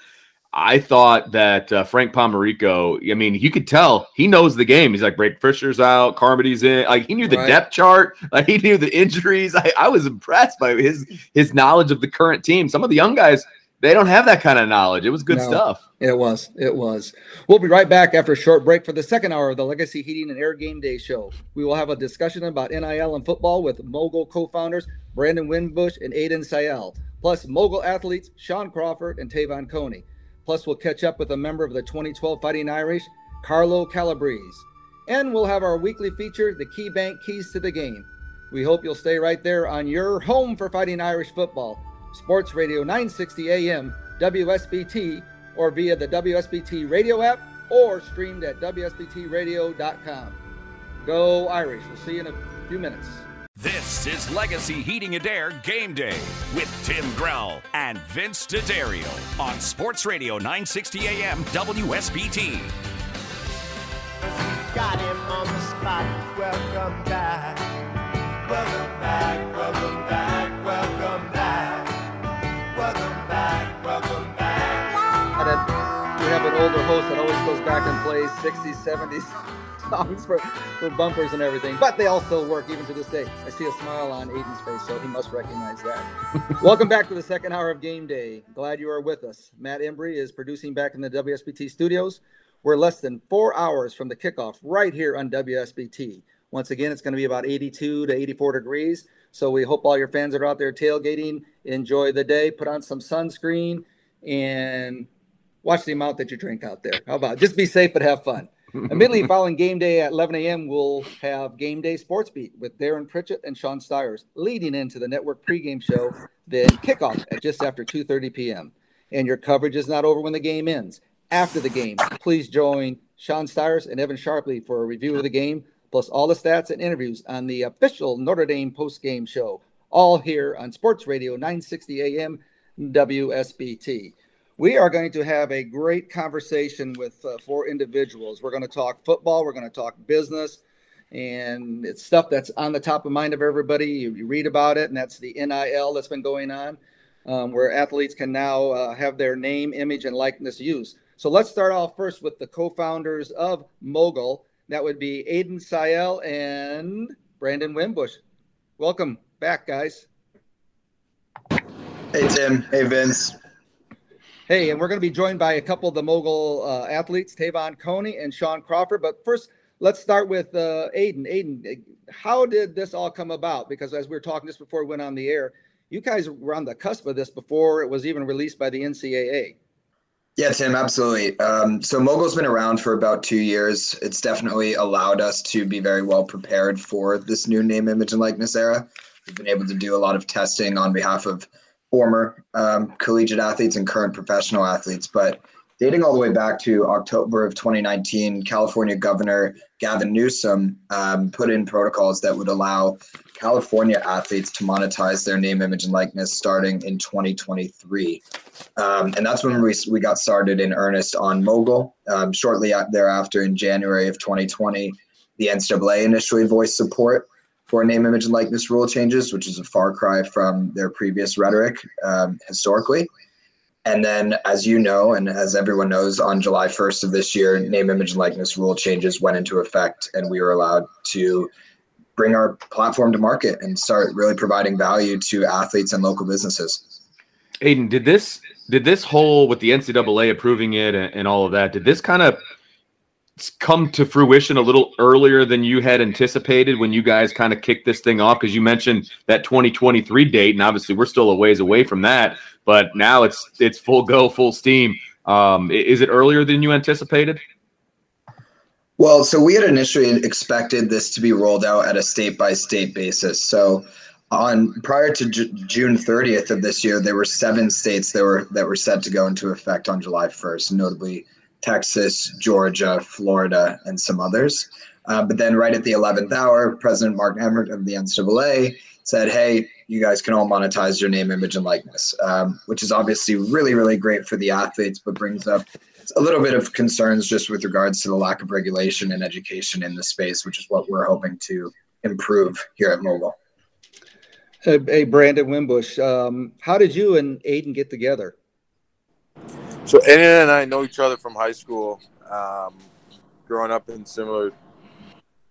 I thought that uh, Frank Pomarico. I mean, you could tell he knows the game. He's like, Blake Fisher's out, Carmody's in. Like he knew the Right. depth chart. Like he knew the injuries. I, I was impressed by his his knowledge of the current team. Some of the young guys, they don't have that kind of knowledge. It was good No. stuff. It was. It was. We'll be right back after a short break for the second hour of the Legacy Heating and Air Game Day show. We will have a discussion about NIL and football with Mogul co-founders Brandon Wimbush and Aiden Sayel, plus Mogul athletes Sean Crawford and Te'von Coney. Plus, we'll catch up with a member of the 2012 Fighting Irish, Carlo Calabrese. And we'll have our weekly feature, the Key Bank Keys to the Game. We hope you'll stay right there on your home for Fighting Irish football. Sports Radio 960 AM, WSBT, or via the WSBT radio app or streamed at WSBTradio.com. Go Irish. We'll see you in a few minutes. This is Legacy Heating and Air Game Day with Tim Grell and Vince D'Addario on Sports Radio 960 AM WSBT. Got him on the spot. Welcome back. Welcome back. Welcome back. Welcome back. And then we have an older host that always goes back and plays 60s, 70s songs for, for bumpers and everything. But they all still work even to this day. I see a smile on Aiden's face, so he must recognize that. Welcome back to the second hour of Game Day. Glad you are with us. Matt Embry is producing back in the WSBT studios. We're less than four hours from the kickoff right here on WSBT. Once again, it's going to be about 82 to 84 degrees. So we hope all your fans that are out there tailgating enjoy the day. Put on some sunscreen and watch the amount that you drink out there. How about it? just be safe but have fun? Immediately following game day at 11 a.m., we'll have game day sports beat with Darren Pritchett and Sean Stires leading into the network pregame show. Then kickoff at just after 2:30 p.m. And your coverage is not over when the game ends. After the game, please join Sean Stires and Evan Sharpley for a review of the game, plus all the stats and interviews on the official Notre Dame post-game show. All here on Sports Radio 960 AM WSBT. We are going to have a great conversation with uh, four individuals. We're going to talk football, we're going to talk business, and it's stuff that's on the top of mind of everybody. You, you read about it, and that's the NIL that's been going on, um, where athletes can now uh, have their name, image, and likeness used. So let's start off first with the co founders of Mogul. That would be Aiden Sayel and Brandon Wimbush. Welcome back, guys. Hey Tim. Hey Vince. Hey, and we're going to be joined by a couple of the mogul uh, athletes, Te'von Coney and Sean Crawford. But first, let's start with uh, Aiden. Aiden, how did this all come about? Because as we were talking just before we went on the air, you guys were on the cusp of this before it was even released by the NCAA. Yeah, Tim, absolutely. Um, so Mogul's been around for about two years. It's definitely allowed us to be very well prepared for this new name, image, and likeness era. We've been able to do a lot of testing on behalf of former um, collegiate athletes and current professional athletes. But dating all the way back to October of 2019, California Governor Gavin Newsom um, put in protocols that would allow California athletes to monetize their name, image, and likeness starting in 2023. Um, and that's when we, we got started in earnest on Mogul. Um, shortly thereafter, in January of 2020, the NCAA initially voiced support for name, image, and likeness rule changes, which is a far cry from their previous rhetoric um, historically. And then, as you know, and as everyone knows, on July 1st of this year, name, image, and likeness rule changes went into effect, and we were allowed to bring our platform to market and start really providing value to athletes and local businesses. Aiden, did this did this whole with the NCAA approving it and, and all of that? Did this kind of come to fruition a little earlier than you had anticipated when you guys kind of kicked this thing off? Because you mentioned that 2023 date, and obviously we're still a ways away from that. But now it's it's full go, full steam. Um, is it earlier than you anticipated? Well, so we had initially expected this to be rolled out at a state by state basis. So on prior to J- June 30th of this year, there were seven states that were that were set to go into effect on July 1st, notably Texas, Georgia, Florida, and some others. Uh, but then, right at the 11th hour, President Mark Emmert of the NCAA said, "Hey, you guys can all monetize your name, image, and likeness," um, which is obviously really, really great for the athletes, but brings up a little bit of concerns just with regards to the lack of regulation and education in the space, which is what we're hoping to improve here at Mogul. Hey, Brandon Wimbush, um, how did you and Aiden get together? So Aiden and I know each other from high school, um, growing up in similar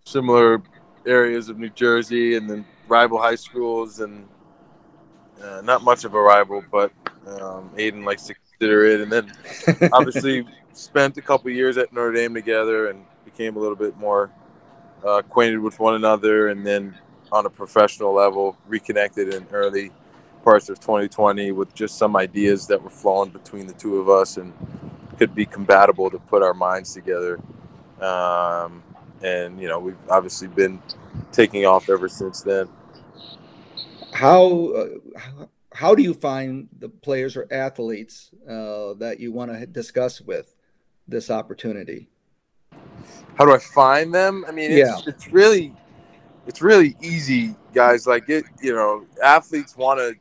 similar areas of New Jersey, and then rival high schools, and uh, not much of a rival, but um, Aiden likes to consider it. And then obviously spent a couple years at Notre Dame together, and became a little bit more uh, acquainted with one another, and then on a professional level, reconnected in early parts of 2020 with just some ideas that were flowing between the two of us and could be compatible to put our minds together. Um, and you know, we've obviously been taking off ever since then. How uh, how do you find the players or athletes uh, that you want to discuss with this opportunity? How do I find them? I mean, it's, Yeah. it's really it's really easy, guys. Like it, you know, athletes want to,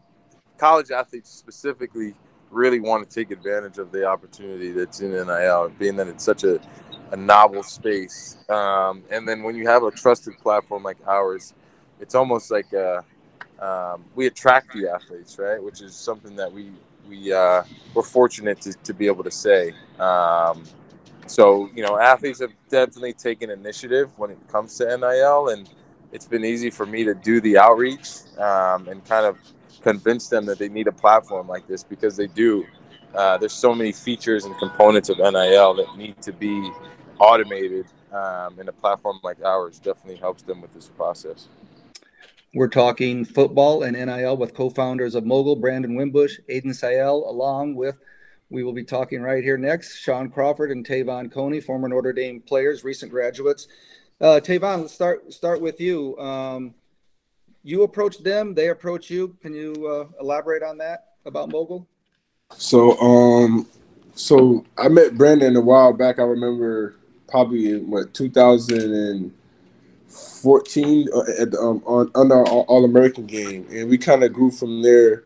college athletes specifically, really want to take advantage of the opportunity that's in NIL, being that it's such a, a novel space. Um, and then when you have a trusted platform like ours, it's almost like uh um, we attract the athletes, right? Which is something that we we uh, we're fortunate to, to be able to say. Um, so you know, athletes have definitely taken initiative when it comes to NIL, and it's been easy for me to do the outreach um, and kind of convince them that they need a platform like this because they do. Uh, there's so many features and components of NIL that need to be automated, um, and a platform like ours definitely helps them with this process. We're talking football and NIL with co-founders of Mogul, Brandon Wimbush, Aiden Sayel, along with we will be talking right here next, Sean Crawford and Te'von Coney, former Notre Dame players, recent graduates. Uh, Te'von, let's start start with you. Um, you approach them, they approach you. Can you uh, elaborate on that about Mogul? So, um, so I met Brandon a while back. I remember probably in what 2014 uh, at the, um, on Under Armour All American game, and we kind of grew from there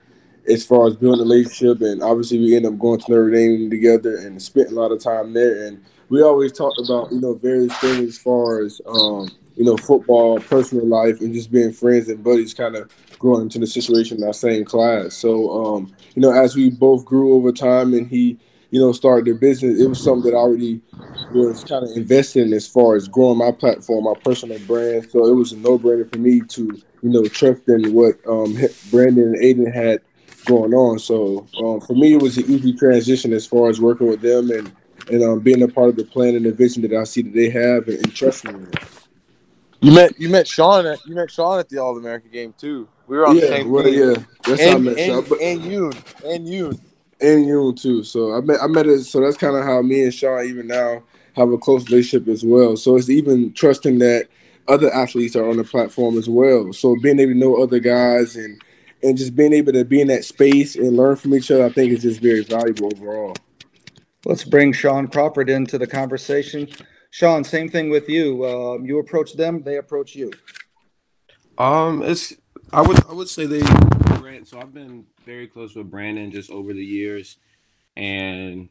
as far as building a relationship. And obviously, we ended up going to Notre Dame together and spent a lot of time there. And we always talked about you know various things as far as um, you know football, personal life, and just being friends and buddies. Kind of growing into the situation in our same class. So um, you know, as we both grew over time, and he you know started their business, it was something that I already was kind of invested in as far as growing my platform, my personal brand. So it was a no brainer for me to you know trust in what um, Brandon and Aiden had going on. So um, for me, it was an easy transition as far as working with them and and um, being a part of the plan and the vision that I see that they have and, and trusting me. You met you met Sean at you met Sean at the All American game too. We were on the same well, team. yeah, that's how I and, met and, Sean, but- and Yoon and Yoon. and you too. So I met I met it. So that's kind of how me and Sean even now have a close relationship as well. So it's even trusting that other athletes are on the platform as well. So being able to know other guys and and just being able to be in that space and learn from each other, I think is just very valuable overall. Let's bring Sean Crawford into the conversation. Sean, same thing with you. Um, you approach them, they approach you. Um, it's I would I would say they so I've been very close with Brandon just over the years, and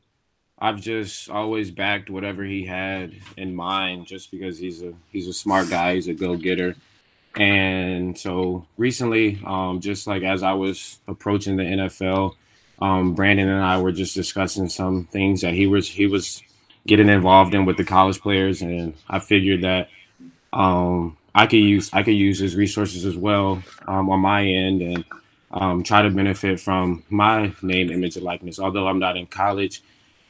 I've just always backed whatever he had in mind, just because he's a he's a smart guy, he's a go getter, and so recently, um, just like as I was approaching the NFL, um, Brandon and I were just discussing some things that he was he was getting involved in with the college players, and I figured that um, I could use I could use his resources as well um, on my end and um, try to benefit from my name, image, and likeness. Although I'm not in college,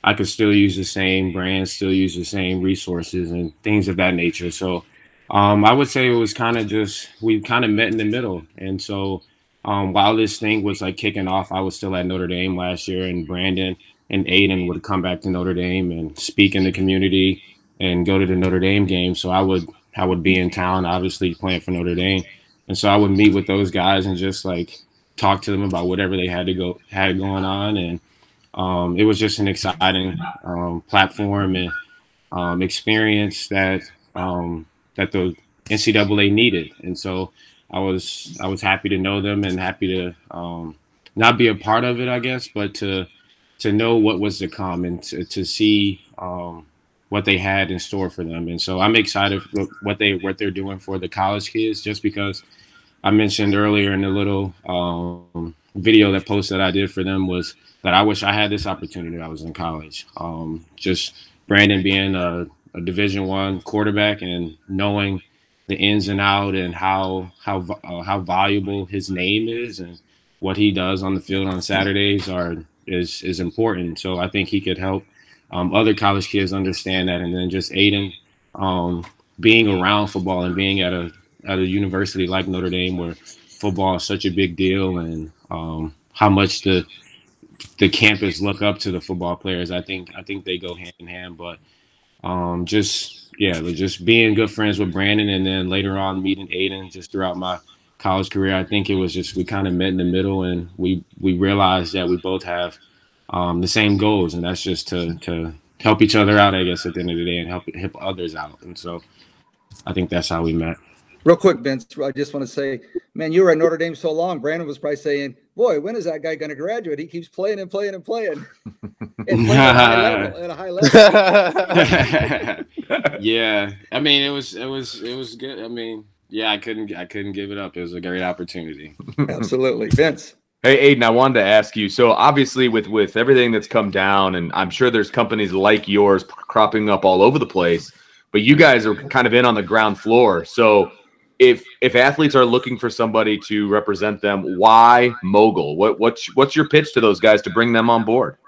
I could still use the same brand, still use the same resources and things of that nature. So um, I would say it was kind of just we kind of met in the middle, and so um, while this thing was like kicking off, I was still at Notre Dame last year, and Brandon and Aiden would come back to Notre Dame and speak in the community and go to the Notre Dame game. So I would I would be in town, obviously playing for Notre Dame, and so I would meet with those guys and just like talk to them about whatever they had to go had going on, and um, it was just an exciting um, platform and um, experience that um, that the NCAA needed, and so I was I was happy to know them and happy to um, not be a part of it, I guess, but to to know what was to come and to, to see um, what they had in store for them. And so I'm excited for what they what they're doing for the college kids, just because I mentioned earlier in the little um, video that post that I did for them was that I wish I had this opportunity. I was in college. Um, just Brandon being a, a Division One quarterback and knowing the ins and out and how how uh, how valuable his name is and what he does on the field on Saturdays are is is important. So I think he could help um, other college kids understand that, and then just Aiden um, being around football and being at a at a university like Notre Dame where football is such a big deal and um, how much the the campus look up to the football players. I think I think they go hand in hand, but um, just yeah, just being good friends with Brandon, and then later on meeting Aiden just throughout my college career. I think it was just we kind of met in the middle, and we we realized that we both have um, the same goals, and that's just to to help each other out, I guess, at the end of the day, and help help others out. And so, I think that's how we met. Real quick, Vince, I just want to say, man, you were at Notre Dame so long. Brandon was probably saying, "Boy, when is that guy going to graduate? He keeps playing and playing and playing, and playing at, a high level, a high level." yeah, I mean, it was it was it was good. I mean, yeah, I couldn't I couldn't give it up. It was a great opportunity. Absolutely, Vince. Hey Aiden, I wanted to ask you. So obviously, with with everything that's come down, and I'm sure there's companies like yours cropping up all over the place, but you guys are kind of in on the ground floor. So if if athletes are looking for somebody to represent them, why Mogul? What what's what's your pitch to those guys to bring them on board?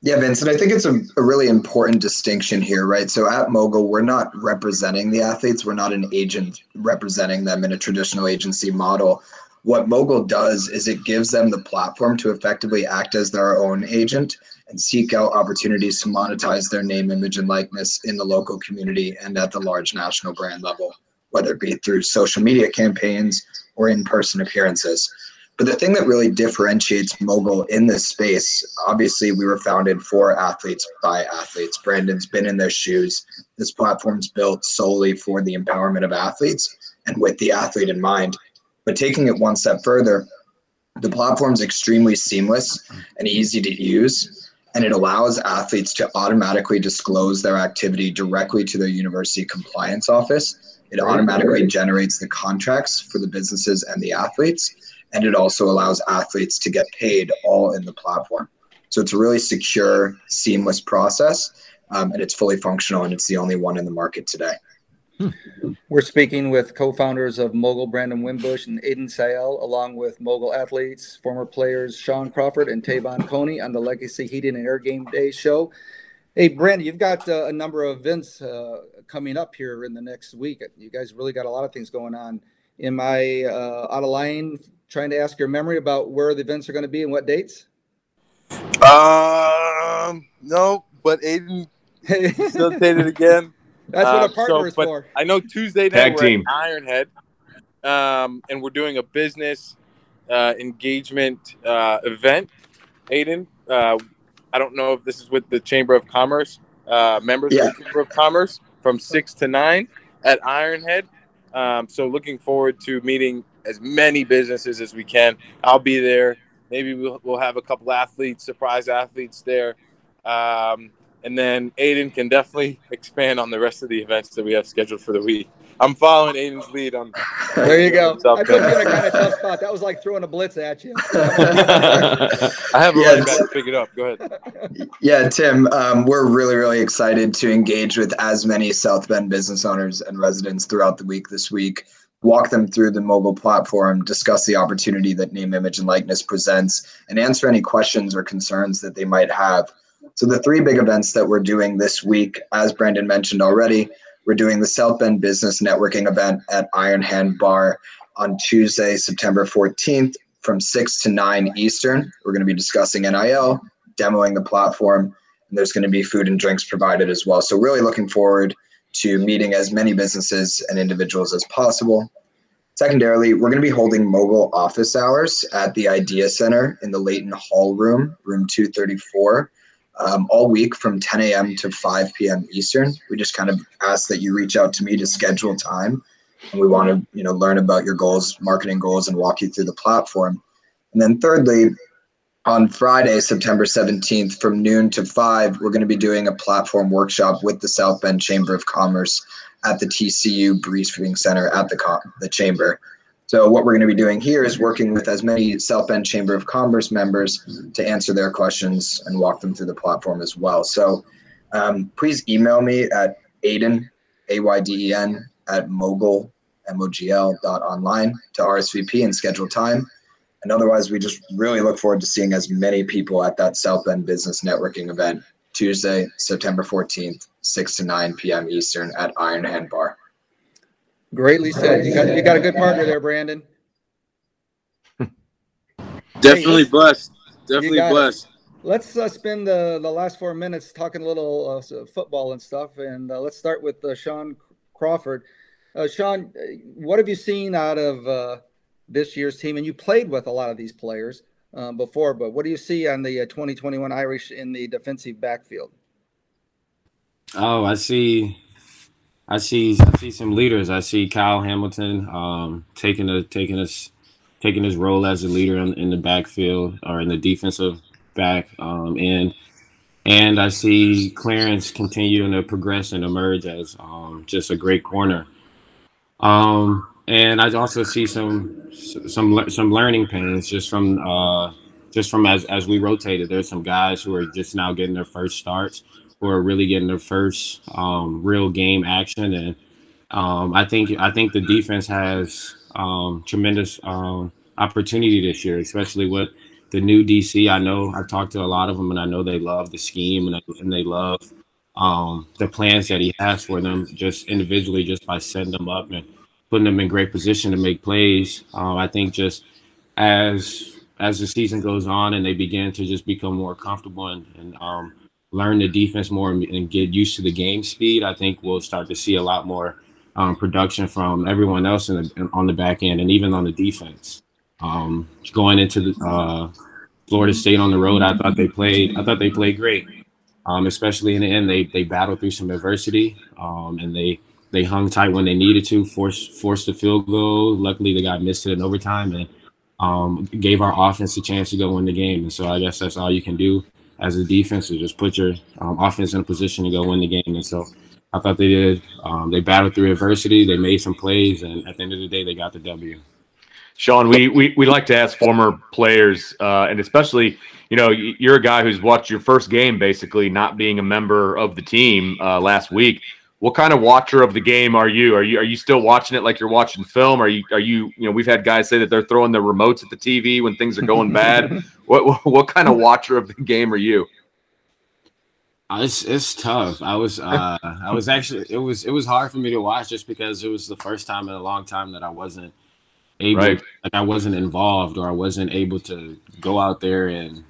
Yeah, Vincent, I think it's a, a, really important distinction here, right? So at Mogul, we're not representing the athletes. We're not an agent representing them in a traditional agency model. What Mogul does is it gives them the platform to effectively act as their own agent and seek out opportunities to monetize their name, image, and likeness in the local community and at the large national brand level, whether it be through social media campaigns or in person appearances. But the thing that really differentiates Mogul in this space, obviously, we were founded for athletes by athletes. Brandon's been in their shoes. This platform's built solely for the empowerment of athletes and with the athlete in mind. But taking it one step further, the platform's extremely seamless and easy to use, and it allows athletes to automatically disclose their activity directly to their university compliance office. It automatically generates the contracts for the businesses and the athletes and it also allows athletes to get paid all in the platform. So it's a really secure, seamless process, um, and it's fully functional, and it's the only one in the market today. We're speaking with co-founders of Mogul, Brandon Wimbush and Aiden Sayel, along with Mogul athletes, former players Sean Crawford and Te'von Coney on the Legacy Heating and Air Game Day show. Hey, Brandon, you've got uh, a number of events uh, coming up here in the next week. You guys really got a lot of things going on. Am I uh, out of line trying to ask your memory about where the events are going to be and what dates? Um, no, but Aiden facilitated again. That's what a uh, partner so, is for. I know Tuesday night Tag we're team. at Ironhead, um, and we're doing a business uh, engagement uh, event. Aiden, uh, I don't know if this is with the Chamber of Commerce uh, members yeah. of the Chamber of Commerce from six to nine at Ironhead. Um, so looking forward to meeting as many businesses as we can. I'll be there. Maybe we'll, we'll have a couple athletes, surprise athletes there. Um, and then Aiden can definitely expand on the rest of the events that we have scheduled for the week. I'm following Aiden's lead on There you go. I put you in a guys? kind of tough spot. That was like throwing a blitz at you. I have a Yeah, running back to pick it up. Go ahead. Yeah, Tim, um, we're really, really excited to engage with as many South Bend business owners and residents throughout the week this week, walk them through the Mogul platform, discuss the opportunity that name, image, and likeness presents, and answer any questions or concerns that they might have. So, the three big events that we're doing this week, as Brandon mentioned already, we're doing the South Bend Business Networking event at Iron Hand Bar on Tuesday, September 14th from 6 to 9 Eastern. We're going to be discussing NIL, demoing the platform, and there's going to be food and drinks provided as well. So, really looking forward to meeting as many businesses and individuals as possible. Secondarily, we're going to be holding mobile office hours at the Idea Center in the Leighton Hall Room, room 234, um, all week from 10 a.m. to 5 p.m. Eastern. We just kind of ask that you reach out to me to schedule time, and we want to, you know, learn about your goals, marketing goals, and walk you through the platform. And then thirdly, on Friday, September 17th, from noon to 5, we're going to be doing a platform workshop with the South Bend Chamber of Commerce at the TCU Briefing Center at the, the Chamber. So, what we're going to be doing here is working with as many South Bend Chamber of Commerce members to answer their questions and walk them through the platform as well. So, um, please email me at Ayden, A Y D E N, at mogul, M O G L dot online to RSVP and schedule time. And otherwise, we just really look forward to seeing as many people at that South Bend Business Networking event Tuesday, September 14th, 6 to 9 p.m. Eastern at Iron Hand Bar. Greatly said. You got you got a good partner there, Brandon. Definitely let's- blessed. Definitely got it. blessed. Let's uh, spend the, the last four minutes talking a little uh, football and stuff. And uh, let's start with uh, Sean Crawford. Uh, Sean, uh, what have you seen out of uh, this year's team? And you played with a lot of these players uh, before, but what do you see on the uh, 2021 Irish in the defensive backfield? Oh, I see. I see. I see some leaders. I see Kyle Hamilton um, taking a taking us taking his role as a leader in, in the backfield or in the defensive back um, end, and I see Clarence continuing to progress and emerge as um, just a great corner. Um, and I also see some some some learning pains just from uh, just from as as we rotated. There's some guys who are just now getting their first starts, who are really getting their first um, real game action, and um, I think I think the defense has um, tremendous um, opportunity this year, especially with the new DC. I know I've talked to a lot of them, and I know they love the scheme and, and they love um, the plans that he has for them, just individually, just by setting them up and putting them in great position to make plays. Um, I think just as as the season goes on and they begin to just become more comfortable and, and um, learn the defense more and, get used to the game speed, I think we'll start to see a lot more um, production from everyone else the, on the back end and even on the defense. Um, going into the uh, Florida State on the road, I thought they played. I thought they played great, um, especially in the end. They they battled through some adversity, um, and they they hung tight when they needed to, forced forced the field goal. Luckily, the guy missed it in overtime and um, gave our offense a chance to go win the game. And so I guess that's all you can do as a defense is just put your um, offense in a position to go win the game. And so I thought they did. Um, they battled through adversity. They made some plays, and at the end of the day, they got the W. Sean, we, we, we like to ask former players, uh, and especially, you know, you're a guy who's watched your first game basically not being a member of the team uh, last week. What kind of watcher of the game are you? Are you are you still watching it like you're watching film? Are you are you you know we've had guys say that they're throwing their remotes at the TV when things are going bad. What what, what kind of watcher of the game are you? Uh, It's it's tough. I was uh I was actually it was it was hard for me to watch just because it was the first time in a long time that I wasn't able Right. like I wasn't involved or I wasn't able to go out there and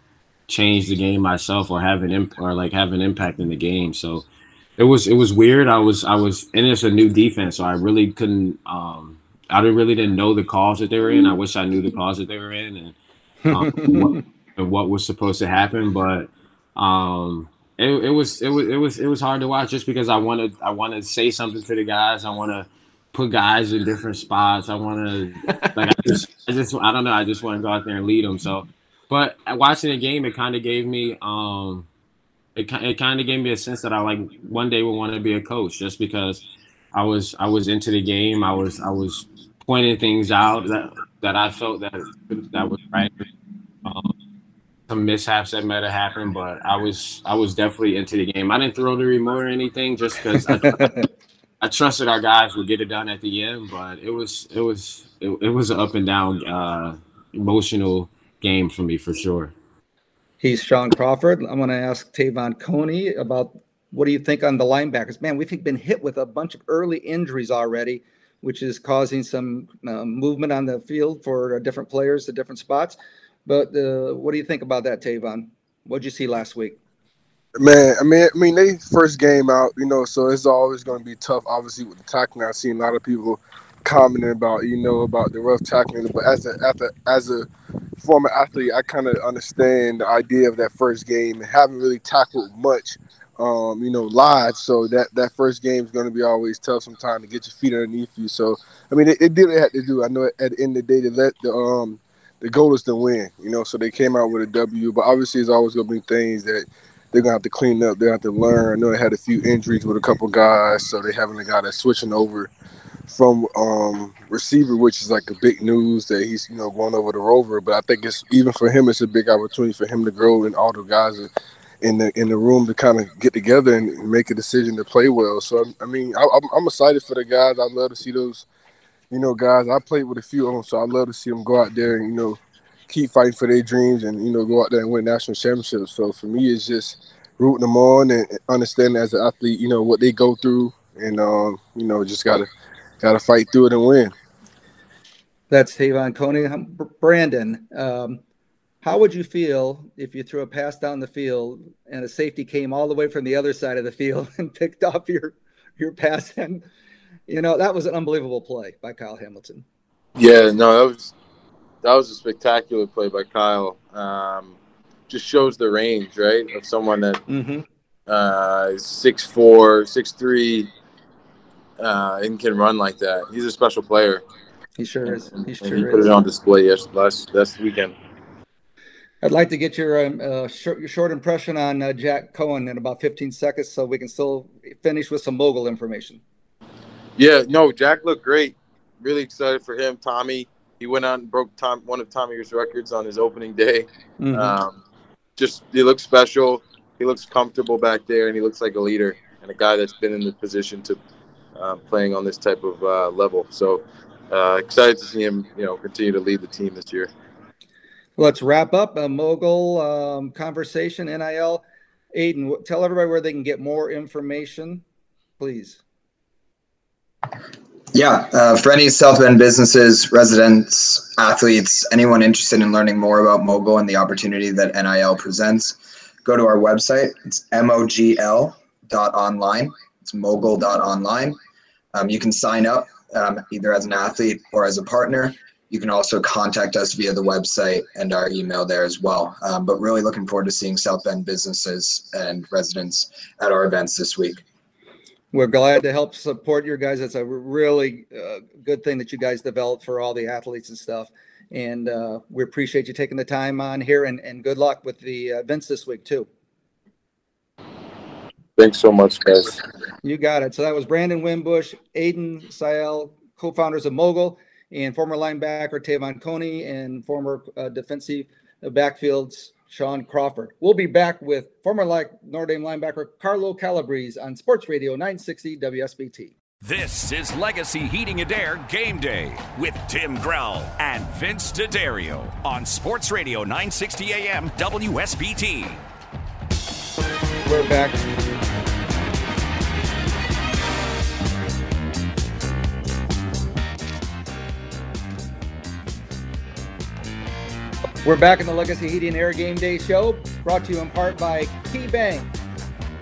change the game myself or have an imp- or like have an impact in the game. So it was it was weird. I was I was and it's a new defense, so I really couldn't um I didn't really didn't know the calls that they were in. I wish I knew the calls that they were in and um, what, and what was supposed to happen, but um it, it was it was it was it was hard to watch just because I wanted I want to say something to the guys. I want to put guys in different spots. I want to like I just I just I don't know. I just want to go out there and lead them. So, but watching the game, it kind of gave me um it it kind of gave me a sense that I like one day would want to be a coach just because I was I was into the game. I was I was pointing things out that, that I felt that that was right. Um, some mishaps that might have happened, but I was I was definitely into the game. I didn't throw the remote or anything just because I, I trusted our guys would get it done at the end. But it was it was it, it was an up and down uh, emotional game for me for sure. He's Sean Crawford. I'm going to ask Te'von Coney about what do you think on the linebackers? Man, we've been hit with a bunch of early injuries already, which is causing some uh, movement on the field for uh, different players at different spots. But uh, what do you think about that, Te'von? What did you see last week? Man, I mean, I mean, they first game out, you know, so it's always going to be tough. Obviously, with the tackling, I've seen a lot of people commenting about, you know, about the rough tackling. But as a as a, as a former athlete, I kind of understand the idea of that first game and haven't really tackled much, um, you know, live. So that that first game is going to be always tough sometimes to get your feet underneath you. So I mean, it, it did what it had to do. I know at the end of the day, they let the um the goal is to win, you know. So they came out with a W, but obviously, it's always going to be things that they're gonna have to clean up. They have to learn. I know they had a few injuries with a couple guys, so they haven't got that's switching over from um, receiver, which is like a big news that he's you know going over the rover. But I think it's even for him, it's a big opportunity for him to grow, and all the guys in the in the room to kind of get together and make a decision to play well. So I mean, I, I'm, I'm excited for the guys. I love to see those, you know, guys. I played with a few of them, so I love to see them go out there and you know keep fighting for their dreams and you know go out there and win national championships. So for me, it's just rooting them on and understanding as an athlete, you know what they go through, and um, you know just gotta gotta fight through it and win. That's Te'von Coney. Brandon, um, how would you feel if you threw a pass down the field and a safety came all the way from the other side of the field and picked off your your pass? And you know that was an unbelievable play by Kyle Hamilton. Yeah, no, that was that was a spectacular play by Kyle. Um, just shows the range, right, of someone that mm-hmm. uh, six four, six three, uh, and can run like that. He's a special player. He sure is. He sure he is. put it on display last last weekend. I'd like to get your um, uh, short, your short impression on uh, Jack Coan in about 15 seconds, so we can still finish with some mogul information. Yeah, no, Jack looked great. Really excited for him. Tommy, he went out and broke Tom one of Tommy's records on his opening day. Mhm. Um, just he looks special. He looks comfortable back there, and he looks like a leader and a guy that's been in the position to uh, playing on this type of uh, level. So uh, excited to see him, you know, continue to lead the team this year. Let's wrap up a mogul um, conversation. NIL. Ayden, tell everybody where they can get more information, please. Yeah, uh, for any South Bend businesses, residents, athletes, anyone interested in learning more about Mogul and the opportunity that NIL presents, go to our website. It's mogl.online. It's mogul.online. Um, you can sign up um, either as an athlete or as a partner. You can also contact us via the website and our email there as well. Um, but really looking forward to seeing South Bend businesses and residents at our events this week. We're glad to help support your guys. It's a really uh, good thing that you guys developed for all the athletes and stuff. And uh, we appreciate you taking the time on here and, and good luck with the events this week, too. Thanks so much, guys. You got it. So that was Brandon Wimbush, Ayden Syal, co-founders of Mogul, and former linebacker Te'von Coney and former uh, defensive backfields Sean Crawford. We'll be back with former like Notre Dame linebacker Carlo Calabrese on Sports Radio 960 WSBT. This is Legacy Heating and Air Game Day with Tim Grell and Vince D'Addario on Sports Radio 960 AM WSBT. We're back. We're back in the Legacy Heating Air Game Day show, brought to you in part by Key Bank.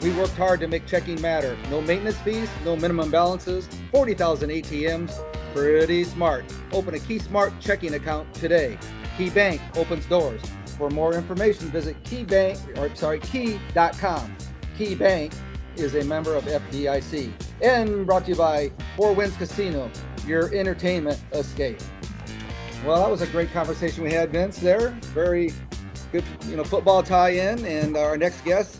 We worked hard to make checking matter. No maintenance fees, no minimum balances, 40,000 ATMs. Pretty smart. Open a Key Smart checking account today. Key Bank opens doors. For more information, visit keybank or sorry, key.com. Key Bank is a member of FDIC. And brought to you by Four Winds Casino, your entertainment escape. Well, that was a great conversation we had, Vince. There, very good, you know, football tie-in. And our next guest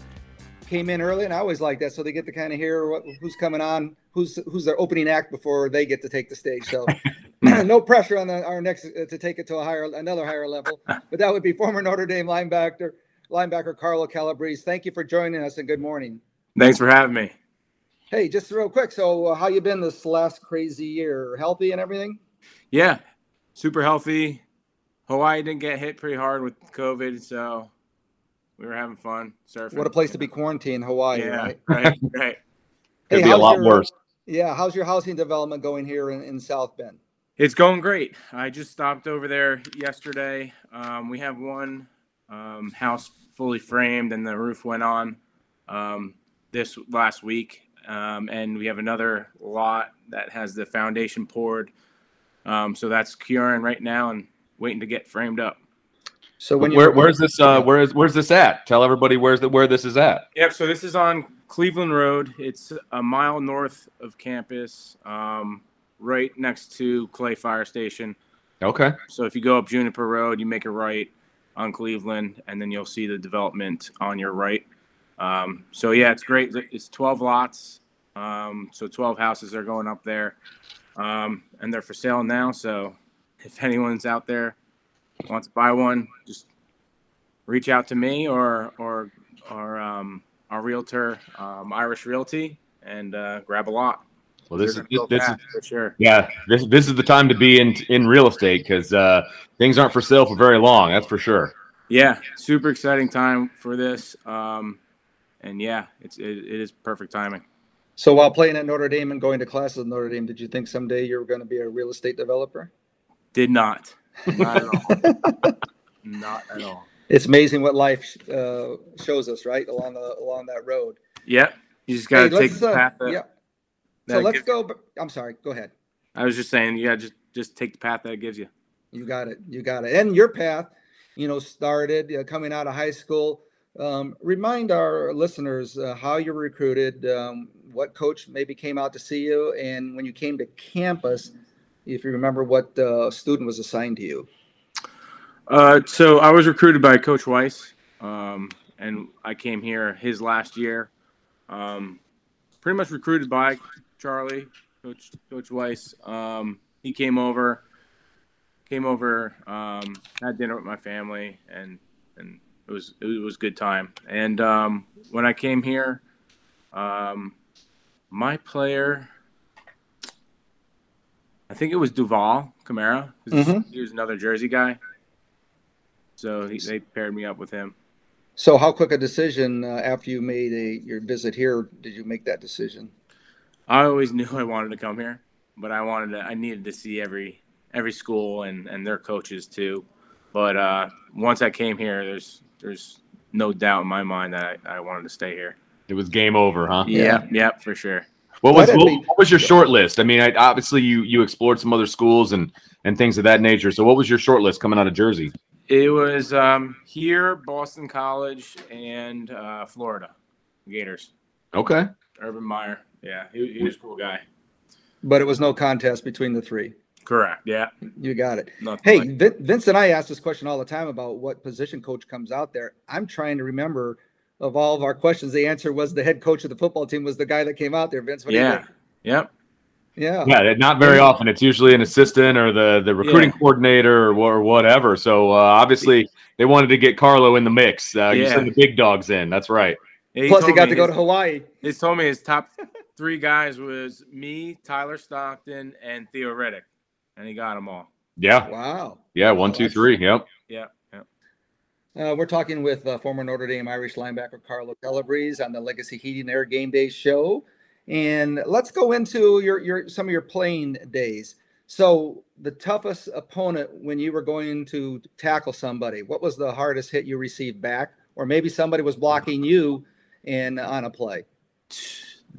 came in early, and I always like that, so they get to kind of hear what, who's coming on, who's who's their opening act before they get to take the stage. So, no pressure on the, our next uh, to take it to a higher, another higher level. But that would be former Notre Dame linebacker, linebacker Carlo Calabrese. Thank you for joining us and good morning. Thanks for having me. Hey, just real quick. So, uh, how you been this last crazy year? Healthy and everything? Yeah, super healthy. Hawaii didn't get hit pretty hard with COVID, so we were having fun surfing. What a place to be quarantined, Hawaii, Yeah, right? right, right. Could be a lot your- worse. Yeah, how's your housing development going here in, in South Bend? It's going great. I just stopped over there yesterday. Um, we have one um, house fully framed, and the roof went on um, this last week, um, and we have another lot that has the foundation poured. Um, so that's curing right now and waiting to get framed up. So where, where's this? Uh, where is where's this at? Tell everybody where's the, where this is at. Yep. So this is on Cleveland Road. It's a mile north of campus, um, right next to Clay Fire Station. Okay. So if you go up Juniper Road, you make a right on Cleveland, and then you'll see the development on your right. Um, so yeah, it's great. It's 12 lots. Um, so 12 houses are going up there, um, and they're for sale now. So if anyone's out there wants to buy one, just reach out to me or or or um, our realtor, um, Irish Realty, and uh, grab a lot. Well, this is this, is for sure. yeah. This this is the time to be in in real estate because uh, things aren't for sale for very long. That's for sure. Yeah, super exciting time for this. Um, and yeah, it's it, it is perfect timing. So, while playing at Notre Dame and going to classes at Notre Dame, did you think someday you were going to be a real estate developer? Did not, not at all, not at all. It's amazing what life uh, shows us, right along the along that road. Yep, you just gotta Hey, take let's, the uh, path. That, yeah. that So let's gives- go. I'm sorry. Go ahead. I was just saying, you gotta just just take the path that it gives you. You got it. You got it. And your path, you know, started uh, coming out of high school. Um, remind our listeners uh, how you were recruited, um, what coach maybe came out to see you, and when you came to campus, if you remember what uh, student was assigned to you. Uh, so I was recruited by Coach Weis, um, and I came here his last year. Um, pretty much recruited by Charlie, Coach Coach Weis. Um, he came over, came over, um, had dinner with my family, and and it was it was a good time. And um, when I came here, um, my player, I think it was Duval Kamara. Mhm. He was another Jersey guy. So he, they paired me up with him. So, how quick a decision uh, after you made a your visit here did you make that decision? I always knew I wanted to come here, but I wanted to. I needed to see every every school and and their coaches too. But uh, once I came here, there's there's no doubt in my mind that I, I wanted to stay here. It was game over, huh? Yeah, yeah, for sure. What was what, what was your short list? I mean, I, obviously you you explored some other schools and and things of that nature. So what was your short list coming out of Jersey? It was um, here, Boston College, and uh, Florida Gators. Okay. Urban Meyer. Yeah, he, he was a cool guy. But it was no contest between the three. Correct. Yeah. You got it. Nothing Hey, like- Vin, Vince and I ask this question all the time about what position coach comes out there. I'm trying to remember of all of our questions. The answer was the head coach of the football team was the guy that came out there. Vince, what do you Yeah. Yep. Yeah. Yeah, not very often. It's usually an assistant or the the recruiting Yeah. coordinator or, or whatever. So uh, obviously they wanted to get Carlo in the mix. Uh, You Yeah. send the big dogs in. That's right. Yeah, Plus, he got me to go to Hawaii. He told me his top three guys was me, Tyler Stockton, and Theo Riddick, and he got them all. Yeah. Wow. Yeah. One, two, three. Yep. Yeah. Uh, we're talking with uh, former Notre Dame Irish linebacker Carlo Calabrese on the Legacy Heating Air Game Day show, and let's go into your your some of your playing days. So, the toughest opponent when you were going to tackle somebody, what was the hardest hit you received back, or maybe somebody was blocking you in on a play?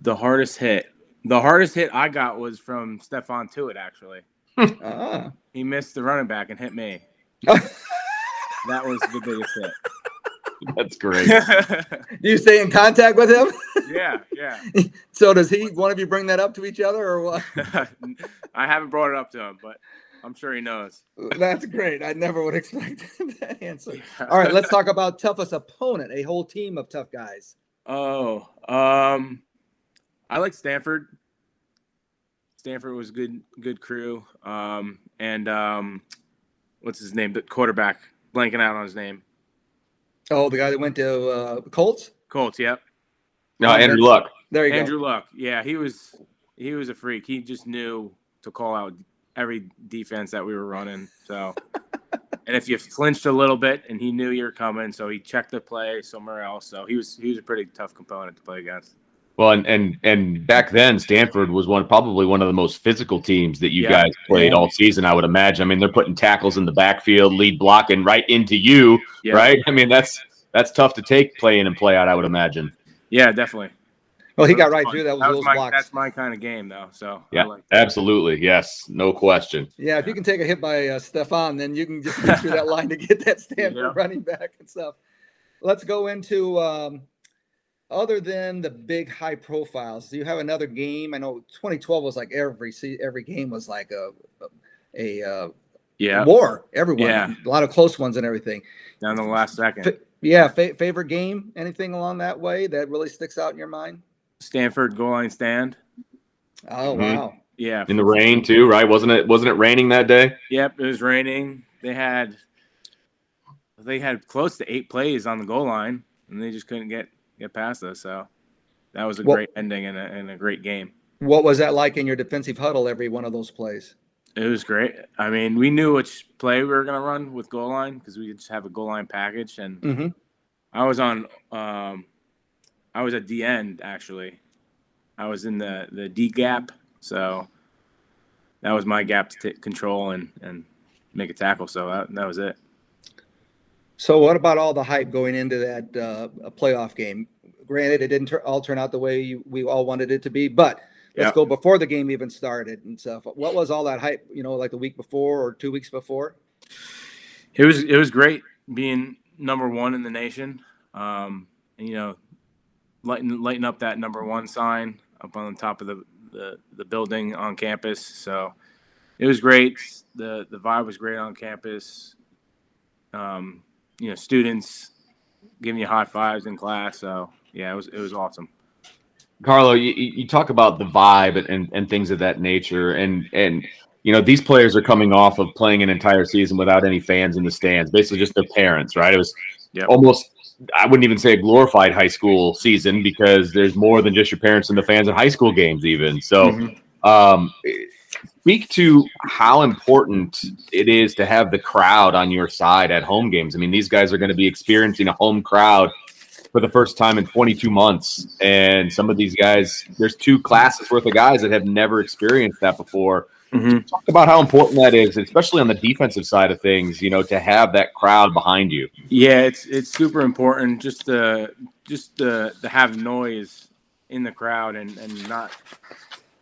The hardest hit. The hardest hit I got was from Stephon Tuitt, actually. ah. He missed the running back and hit me. that was the biggest hit. That's great. Do you stay in contact with him? yeah, yeah. so does he? One of you bring that up to each other, or what? I haven't brought it up to him, but I'm sure he knows. That's great. I never would expect that answer. All right, let's talk about toughest opponent. A whole team of tough guys. Oh, um, I like Stanford. Stanford was good good crew. Um, and um, what's his name? The quarterback blanking out on his name. Oh, the guy that went to uh, Colts. Colts. Yep. No, Andrew Luck. There you go. Andrew Luck. Yeah, he was he was a freak. He just knew to call out every defense that we were running. So, and if you flinched a little bit, and he knew you were coming, so he checked the play somewhere else. So he was he was a pretty tough component to play against. Well, and and and back then, Stanford was one probably one of the most physical teams that you Yeah. guys played Yeah. all season. I would imagine. I mean, they're putting tackles in the backfield, lead blocking right into you, Yeah. right? I mean, that's that's tough to take play in and play out. I would imagine. Yeah, definitely. Well, he got right fun. through that with That was those my, blocks. That's my kind of game, though. So I Yeah, like absolutely. Yes, no question. Yeah, if you can take a hit by uh, Stephon, then you can just get through that line to get that Stanford Yeah. running back and stuff. Let's go into um, other than the big high profiles. Do you have another game? I know 2012 was like every every game was like a a, uh, Yeah. war. Everyone, Yeah. a lot of close ones and everything. down to the last second. Fa- yeah, fa- favorite game? Anything along that way that really sticks out in your mind? Stanford goal line stand. Oh Mhm. wow! Yeah. In the rain too, right? Wasn't it? Wasn't it raining that day? Yep, it was raining. They had they had close to eight plays on the goal line, and they just couldn't get get past us. So that was a Well- great ending and a, and a great game. What was that like in your defensive huddle? Every one of those plays. It was great. I mean, we knew which play we were gonna run with goal line because we just have a goal line package, and Mm-hmm. I was on. Um, I was at the end actually. I was in the the D gap, so that was my gap to t- control and and make a tackle. So that, that was it. So, what about all the hype going into that uh, playoff game? Granted, it didn't all turn out the way you, we all wanted it to be, but let's Yeah. go before the game even started and stuff. What was all that hype? You know, like the week before or two weeks before? It was it was great being number one in the nation. Um, and, you know, lighten lighten up that number one sign up on the top of the, the, the building on campus. So it was great. the The vibe was great on campus. Um, you know, students giving you high fives in class. So yeah, it was it was awesome. Carlo, you, you talk about the vibe and, and, and things of that nature, and and you know these players are coming off of playing an entire season without any fans in the stands, basically just their parents, right? It was Yep. almost I wouldn't even say a glorified high school season because there's more than just your parents and the fans at high school games, even. So, Mhm. um, speak to how important it is to have the crowd on your side at home games. I mean, these guys are going to be experiencing a home crowd for the first time in 22 months. And some of these guys, there's two classes worth of guys that have never experienced that before. Mm-hmm. Talk about how important that is, especially on the defensive side of things, you know, to have that crowd behind you. Yeah, it's it's super important just to just to, to have noise in the crowd and, and not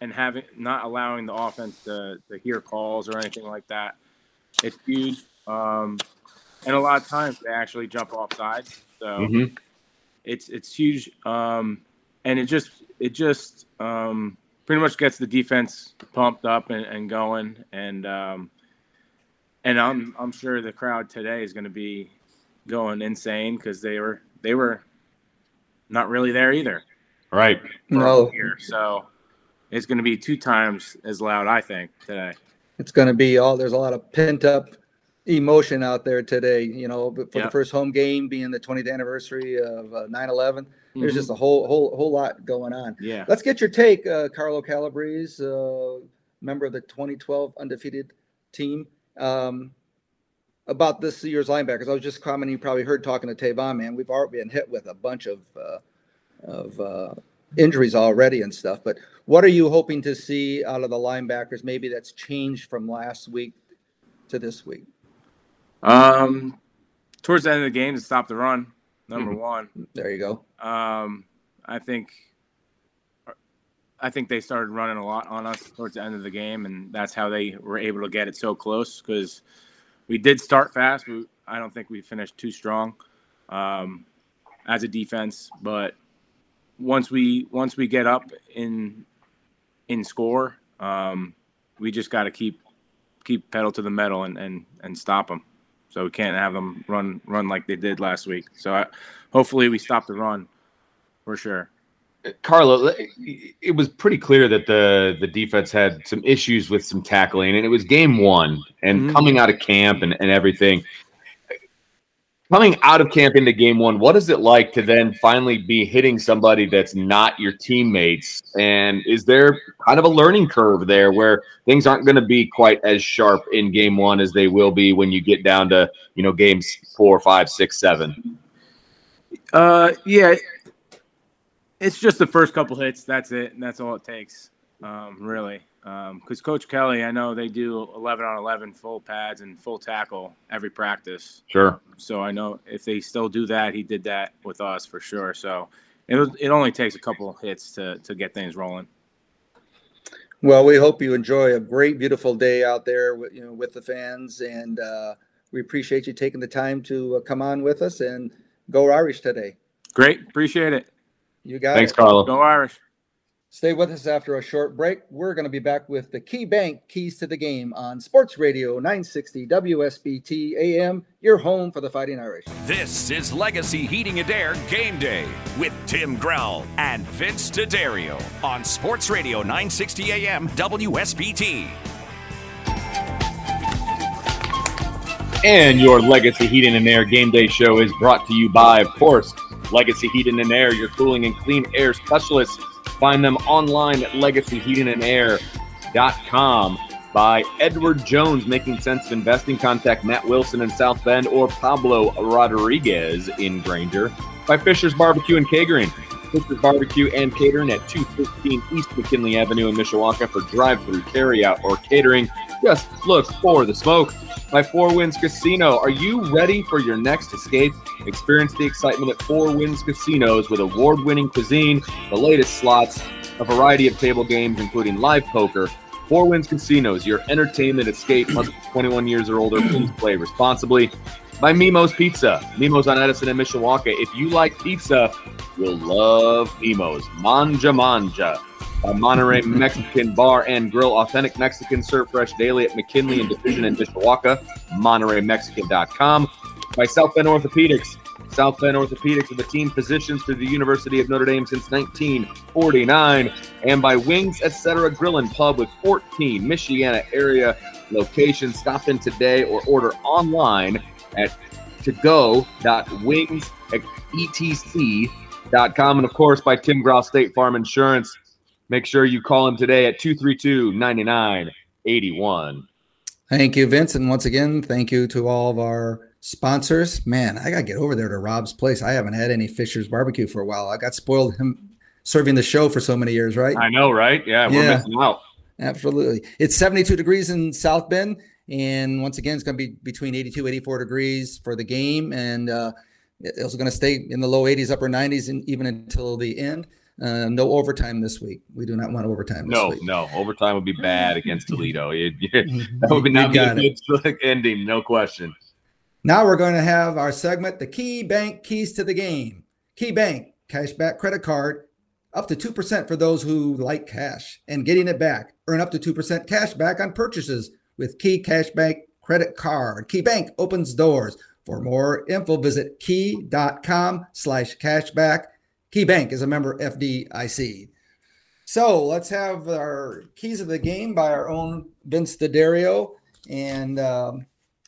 and having not allowing the offense to, to hear calls or anything like that. It's huge. Um, and a lot of times they actually jump off sides. So Mhm. it's it's huge. Um, and it just it just um, pretty much gets the defense pumped up and, and going and um, and I'm I'm sure the crowd today is going to be going insane because they were they were not really there either. Right. for No. whole year. So it's going to be two times as loud, I think, today. It's going to be all. There's a lot of pent up emotion out there today. You know, for Yeah. the first home game being the 20th anniversary of uh, 9/11, there's just a whole whole whole lot going on. Yeah. Let's get your take, uh, Carlo Calabrese, uh, member of the 2012 undefeated team, um, about this year's linebackers. I was just commenting. You probably heard talking to Te'von, man. We've already been hit with a bunch of uh, of uh, injuries already and stuff. But what are you hoping to see out of the linebackers? Maybe that's changed from last week to this week. Um, towards the end of the game to stop the run, number Mhm. one. There you go. Um, I think, I think they started running a lot on us towards the end of the game, and that's how they were able to get it so close. Because we did start fast, but I don't think we finished too strong um, as a defense. But once we once we get up in in score, um, we just got to keep keep pedal to the metal and, and and stop them. So we can't have them run run like they did last week. So I, hopefully we stop the run for sure. Carlo, it was pretty clear that the the defense had some issues with some tackling, and it was game one, and Mm-hmm. coming out of camp and, and everything. Coming out of camp into game one, what is it like to then finally be hitting somebody that's not your teammates? And is there kind of a learning curve there where things aren't going to be quite as sharp in game one as they will be when you get down to you know games four, five, six, seven? Uh, yeah, it's just the first couple hits. That's it. And that's all it takes, um, really. Because Coach Kelly, I know they do 11 on 11 full pads and full tackle every practice. Sure. So I know if they still do that, he did that with us for sure. So it, was- it only takes a couple hits to, to get things rolling. Well, we hope you enjoy a great, beautiful day out there, with, you know, with the fans, and uh, we appreciate you taking the time to uh, come on with us and go Irish today. Great. Appreciate it. You got Thanks, it. Carlo. Go Irish. Stay with us after a short break. We're going to be back with the Key Bank Keys to the Game on Sports Radio 960 WSBT AM, your home for the Fighting Irish. This is Legacy Heating and Air Game Day with Tim Grell and Vince D'Addario on Sports Radio 960 AM WSBT. And your Legacy Heating and Air Game Day show is brought to you by, of course, Legacy Heating and Air, your cooling and clean air specialists. Find them online at legacyheatingandair.com. By Edward Jones, making sense of investing. Contact Matt Wilson in South Bend or Pablo Rodriguez in Granger. By Fisher's Barbecue and Catering. Fisher's Barbecue and Catering at 215 East McKinley Avenue in Mishawaka for drive-through, carry-out, or catering. Just look for the smoke. By Four Winds Casino, are you ready for your next escape? Experience the excitement at Four Winds Casinos with award-winning cuisine, the latest slots, a variety of table games, including live poker. Four Winds Casinos, your entertainment escape must be 21 years or older. Please play responsibly. By Mimo's Pizza, Mimo's on Edison and Mishawaka. If you like pizza, you'll love Mimo's. Manja Manja. By Monterey Mexican Bar and Grill, authentic Mexican served fresh daily at McKinley and Division in Mishawaka. MontereyMexican.com. By South Bend Orthopedics. South Bend Orthopedics are the team physicians through the University of Notre Dame since 1949. And by Wings Etc. Grill and Pub with 14 Michiana area locations. Stop in today or order online at to-go.wingsetc.com. And of course, by Tim Gross State Farm Insurance. Make sure you call him today at 232 9981. Thank you, Vince. And once again, thank you to all of our sponsors. Man, I got to get over there to Rob's place. I haven't had any Fisher's barbecue for a while. I got spoiled him serving the show for so many years, right? I know, right? Yeah, we're Yeah. missing out. Absolutely. It's 72 degrees in South Bend. And once again, it's going to be between 82, 84 degrees for the game. And uh, it's also going to stay in the low 80s, upper 90s, and even until the end. Uh, no overtime this week. We do not want overtime this No, week. no, overtime would be bad against Toledo. It- that would be not be a got it. good ending, no question. Now we're going to have our segment, the Key Bank Keys to the Game. Key Bank, cashback credit card, up to 2% for those who like cash and getting it back. Earn up to 2% cash back on purchases with Key Cashback credit card. Key Bank opens doors. For more info, visit key.com slash cashback. Key Bank is a member FDIC. So let's have our keys of the game by our own Vince D'Addario. And um,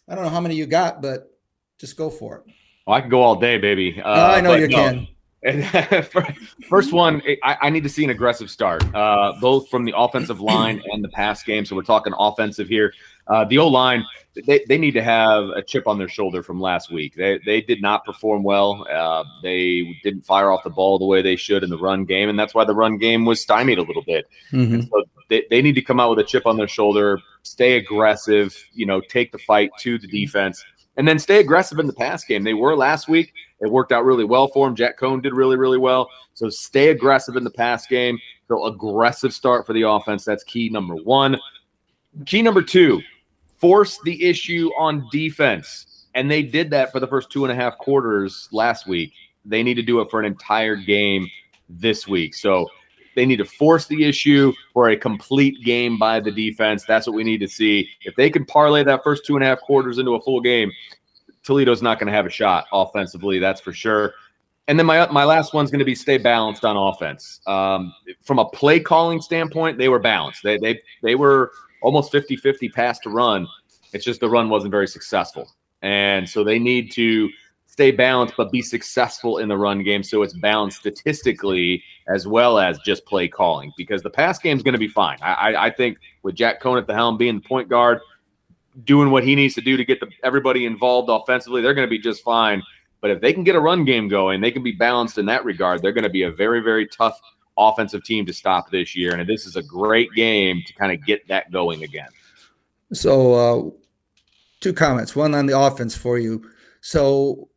I don't know how many you got, but just go for it. Well, I can go all day, baby. Uh, I know you no. can. And first one, I, I need to see an aggressive start, uh, both from the offensive line and the pass game. So we're talking offensive here. Uh, the O line, they, they need to have a chip on their shoulder from last week. They, they did not perform well. Uh, they didn't fire off the ball the way they should in the run game, and that's why the run game was stymied a little bit. And so they, they need to come out with a chip on their shoulder, stay aggressive, you know, take the fight to the defense, and then stay aggressive in the pass game. They were last week. It worked out really well for him. Jack Coan did really, really well. So stay aggressive in the pass game. So aggressive start for the offense. That's key number one. Key number two, force the issue on defense. And they did that for the first two and a half quarters last week. They need to do it for an entire game this week. So they need to force the issue for a complete game by the defense. That's what we need to see. If they can parlay that first two and a half quarters into a full game, Toledo's not going to have a shot offensively. That's for sure. And then my my last one's going to be stay balanced on offense. Um, from a play calling standpoint, they were balanced. They they they were almost 50-50 pass to run. It's just the run wasn't very successful. And so they need to stay balanced but be successful in the run game so it's balanced statistically as well as just play calling because the pass game is going to be fine. I, I, I think with Jack Coan at the helm being the point guard, doing what he needs to do to get the, everybody involved offensively, they're going to be just fine. But if they can get a run game going, they can be balanced in that regard. They're going to be a very, very tough offensive team to stop this year. And this is a great game to kind of get that going again. So, uh, two comments. One on the offense for you. So,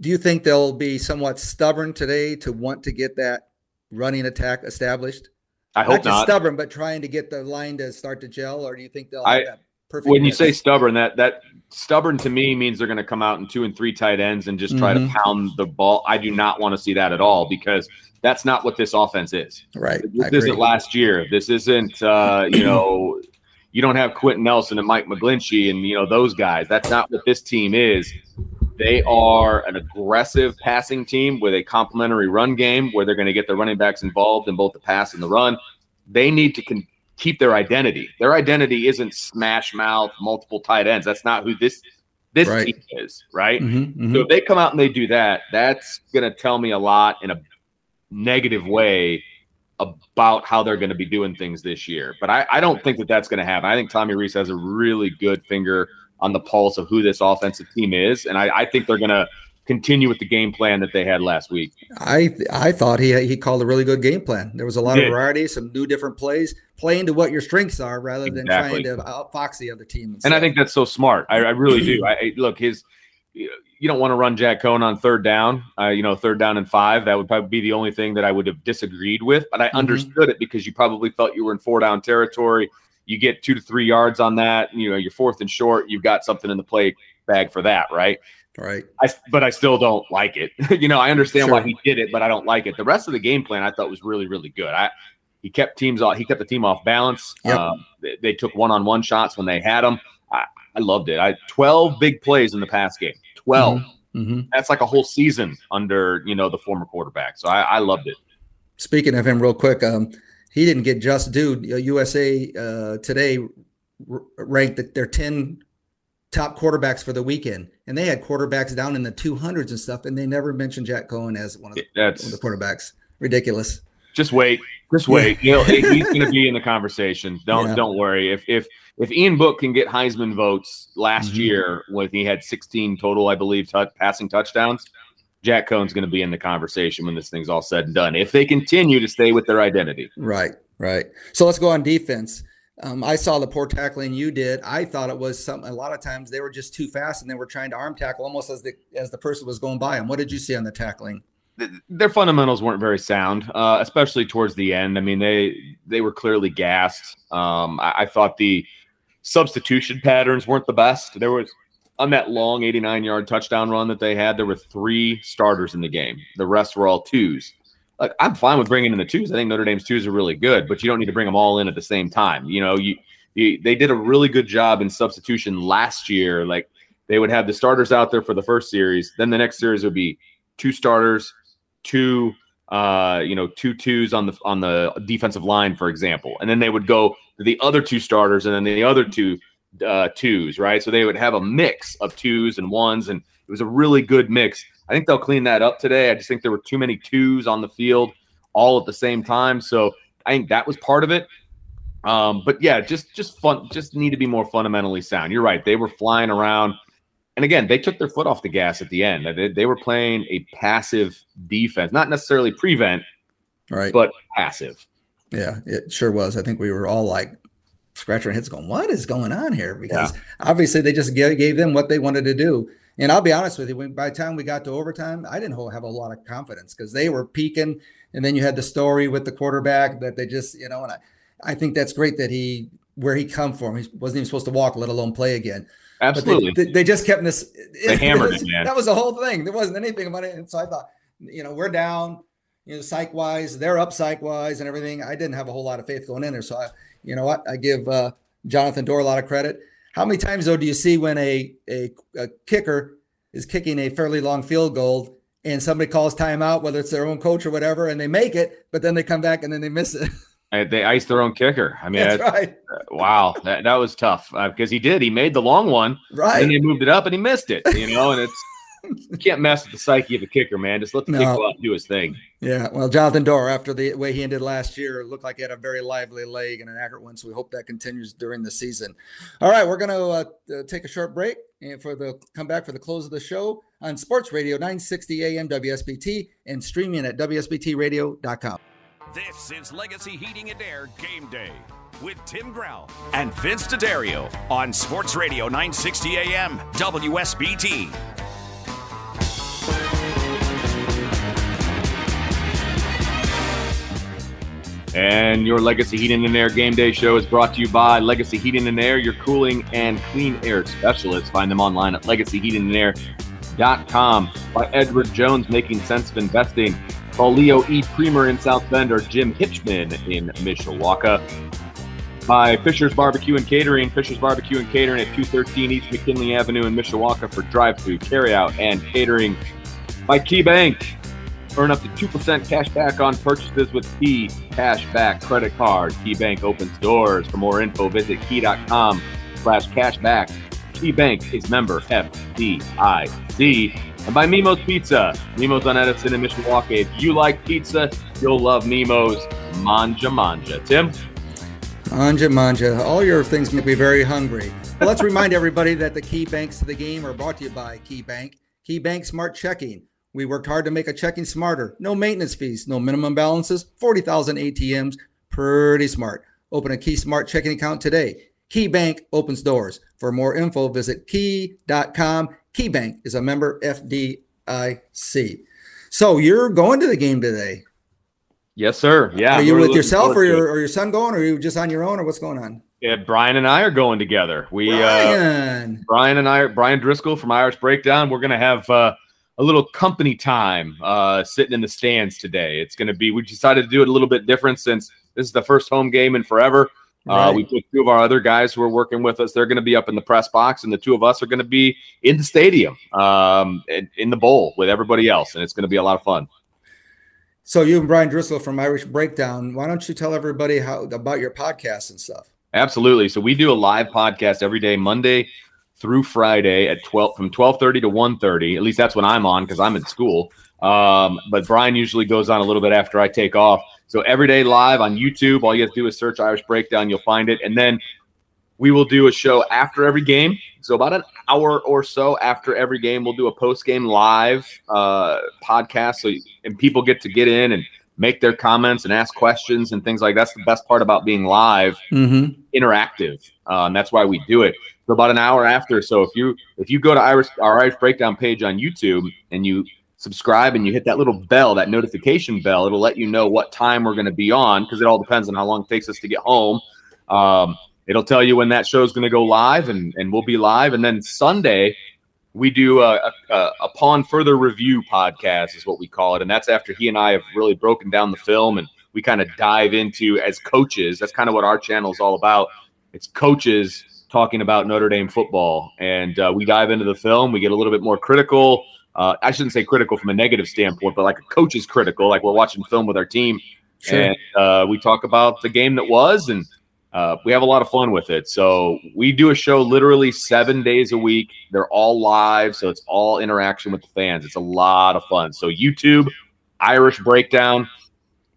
do you think they'll be somewhat stubborn today to want to get that running attack established? I hope not. Just not. stubborn, but trying to get the line to start to gel, or do you think they'll I- perfect? when you say stubborn, that that stubborn to me means they're going to come out in two and three tight ends and just try Mhm. to pound the ball. I do not want to see that at all because that's not what this offense is. right, This isn't last year. This isn't uh, you know you don't have Quenton Nelson and Mike McGlinchey and you know those guys. That's not what this team is. They are an aggressive passing team with a complementary run game where they're going to get their running backs involved in both the pass and the run. They need to con- keep their identity. Their identity isn't smash mouth, multiple tight ends. That's not who this this Right. team is, right? Mhm, mhm. So if they come out and they do that, that's going to tell me a lot in a negative way about how they're going to be doing things this year. But I, I don't think that that's going to happen. I think Tommy Rees has a really good finger on the pulse of who this offensive team is, and I, I think they're going to continue with the game plan that they had last week. I I thought he he called a really good game plan. There was a lot of variety, some new different plays, playing to what your strengths are rather than Exactly. trying to outfox the other team. And I think that's so smart. I, I really do. I, look his. You don't want to run Jack Coan on third down. Uh, you know, third down and five. That would probably be the only thing that I would have disagreed with. But I Mhm. understood it because you probably felt you were in four down territory. You get two to three yards on that. You know, you're fourth and short. You've got something in the play bag for that, right? Right. I, but I still don't like it. you know, I understand why he did it, but I don't like it. The rest of the game plan I thought was really, really good. I he kept teams off. He kept the team off balance. Yep. Um, they, they took one-on-one shots when they had them. I, I loved it. I twelve big plays in the pass game. 12 hmm That's like a whole season under you know the former quarterback. So I, I loved it. Speaking of him, real quick, um, he didn't get just due. Uh, USA uh, today r- ranked that their ten top quarterbacks for the weekend, and they had quarterbacks down in the two hundreds and stuff, and they never mentioned Jack Coan as one of the, That's one of the quarterbacks. Ridiculous. Just wait. Just wait. You know, he's going to be in the conversation. Don't Yeah. don't worry. If if if Ian Book can get Heisman votes last Mhm. year when he had 16 total, I believe, tou- passing touchdowns, Jack Coan's going to be in the conversation when this thing's all said and done. If they continue to stay with their identity. Right, right. So let's go on defense. Um, I saw the poor tackling you did. I thought it was some. A lot of times they were just too fast, and they were trying to arm tackle almost as the as the person was going by them. What did you see on the tackling? their fundamentals weren't very sound, uh, especially towards the end. I mean, they they were clearly gassed. Um, I, I thought the substitution patterns weren't the best. There was on that long 89 yard touchdown run that they had, there were three starters in the game. The rest were all twos. Like I'm fine with bringing in the twos. I think Notre Dame's twos are really good, but you don't need to bring them all in at the same time. You know, you, you they did a really good job in substitution last year. Like they would have the starters out there for the first series, then the next series would be two starters, two uh you know two twos on the on the defensive line for example and then they would go to the other two starters and then the other two uh twos right so they would have a mix of twos and ones and it was a really good mix i think they'll clean that up today i just think there were too many twos on the field all at the same time so i think that was part of it um but yeah just just fun just need to be more fundamentally sound you're right they were flying around and again, they took their foot off the gas at the end. They, they were playing a passive defense, not necessarily prevent, Right. but passive. Yeah, it sure was. I think we were all like scratching our heads, going, "What is going on here?" Because obviously they just gave, gave them what they wanted to do. And I'll be honest with you, when, by the time we got to overtime, I didn't have a lot of confidence because they were peaking, and then you had the story with the quarterback that they just, you know, and I, I think that's great that he where he come from. He wasn't even supposed to walk, let alone play again. But they- Absolutely. they, they just kept this. They hammered it, man. That was the whole thing. There wasn't anything about it. And so I thought, you know, we're down, you know, psych wise, they're up psych wise and everything. I didn't have a whole lot of faith going in there. So I, you know what, I give uh, Jonathan Doerer a lot of credit. How many times though do you see when a, a a kicker is kicking a fairly long field goal and somebody calls timeout, whether it's their own coach or whatever, and they make it, but then they come back and then they miss it. They iced their own kicker. I mean, That's right. uh, wow, that, that was tough because he did. He made the long one, Right. And he moved it up, and he missed it. You know, and it's you can't mess with the psyche of a kicker, man. Just let the kicker No. go out and do his thing. Yeah, well, Jonathan Doerer, after the way he ended last year, looked like he had a very lively leg and an accurate one. So we hope that continues during the season. All right, we're going to uh, uh, take a short break and for the come back for the close of the show on Sports Radio 960 AM WSBT and streaming at WSBTradio.com. This is Legacy Heating and Air Game Day with Tim Grell and Vince D'Addario on Sports Radio 960 AM WSBT. And your Legacy Heating and Air Game Day show is brought to you by Legacy Heating and Air, your cooling and clean air specialists. Find them online at legacyheatingandair.com. By Edward Jones, making sense of investing. Call Leo E. Creamer in South Bend or Jim Hitchman in Mishawaka. By Fisher's Barbecue and Catering. Fisher's Barbecue and Catering at 213 East McKinley Avenue in Mishawaka for drive-through, carry-out, and catering. By Key Bank. Earn up to 2% cash back on purchases with Key Cash Back Credit Card. Key Bank opens doors. For more info, visit key.com slash cashback. Key Bank is member FDIC. And by Mimo's Pizza. Mimo's on Edison and Mishawaka. If you like pizza, you'll love Mimo's Manja Manja. Tim? Manja, manja. All your things make me very hungry. Well, let's remind everybody that the key banks to the game are brought to you by Key Bank. Key Bank Smart Checking. We worked hard to make a checking smarter. No maintenance fees, no minimum balances, 40,000 ATMs. Pretty smart. Open a Key Smart checking account today. Key Bank opens doors. For more info, visit key.com. Key Bank is a member FDIC. So you're going to the game today. Yes, sir. Yeah. are you with yourself or your, or your son going or are you just on your own or what's going on? Yeah, Brian and I are going together. We uh Brian. Brian and I Brian Driscoll from Irish Breakdown. We're gonna have uh, a little company time uh, sitting in the stands today. It's gonna be we decided to do it a little bit different since this is the first home game in forever. Uh, we put two of our other guys who are working with us. They're going to be up in the press box, and the two of us are going to be in the stadium, um, in, in the bowl with everybody else, and it's going to be a lot of fun. So you and Brian Driscoll from Irish Breakdown, why don't you tell everybody how about your podcast and stuff? Absolutely. So we do a live podcast every day, Monday through Friday at 12 from 12:30 to 1:30. At least that's when I'm on because I'm in school. Um, but Brian usually goes on a little bit after I take off. So every day live on YouTube. All you have to do is search Irish Breakdown. You'll find it. And then we will do a show after every game. So about an hour or so after every game, we'll do a post game live uh, podcast. So and people get to get in and make their comments and ask questions and things like that's the best part about being live Mm-hmm. interactive. Um, that's why we do it. So about an hour after. So if you if you go to Irish our Irish Breakdown page on YouTube and you subscribe and you hit that little bell, that notification bell, it'll let you know what time we're going to be on because it all depends on how long it takes us to get home. Um, it'll tell you when that show is going to go live and and we'll be live. And then Sunday we do a, a, upon further review podcast is what we call it and that's after he and i have really broken down the film and we kind of dive into as coaches that's kind of what our channel is all about it's coaches talking about notre dame football and uh, we dive into the film we get a little bit more critical uh, i shouldn't say critical from a negative standpoint but like a coach is critical like we're watching film with our team Sure. and uh, we talk about the game that was and uh, we have a lot of fun with it. So we do a show literally seven days a week. They're all live, so it's all interaction with the fans. It's a lot of fun. So YouTube, Irish Breakdown,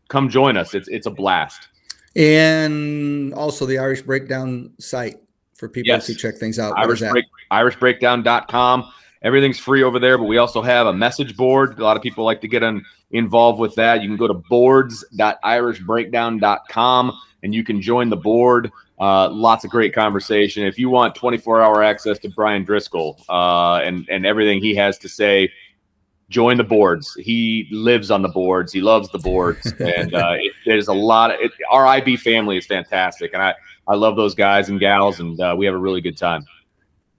come join us. It's it's a blast. And also the Irish Breakdown site for people Yes. to check things out. What is Irish that? Break, irishbreakdown.com. Everything's free over there, but we also have a message board. A lot of people like to get on, involved with that. You can go to boards.irishbreakdown.com and you can join the board. Uh, lots of great conversation. If you want 24 hour access to Brian Driscoll uh, and, and everything he has to say, join the boards. He lives on the boards. He loves the boards. And uh, it, there's a lot of it, our IB family is fantastic. And I, I love those guys and gals, and uh, we have a really good time.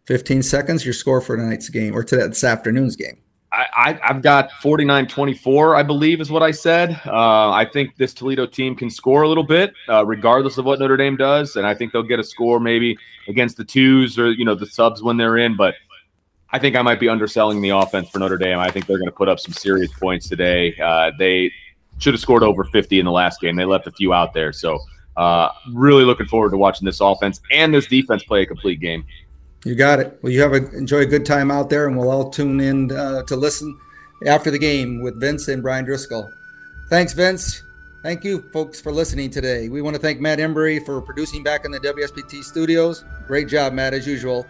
15 seconds, your score for tonight's game or to this afternoon's game. I, I, I've got 49 24, I believe, is what I said. Uh, I think this Toledo team can score a little bit, uh, regardless of what Notre Dame does. And I think they'll get a score maybe against the twos or, you know, the subs when they're in. But I think I might be underselling the offense for Notre Dame. I think they're going to put up some serious points today. Uh, they should have scored over 50 in the last game. They left a few out there. So, uh, really looking forward to watching this offense and this defense play a complete game. You got it. Well, you have a enjoy a good time out there, and we'll all tune in uh, to listen after the game with Vince and Brian Driscoll. Thanks, Vince. Thank you, folks, for listening today. We want to thank Matt Embry for producing back in the WSBT studios. Great job, Matt, as usual.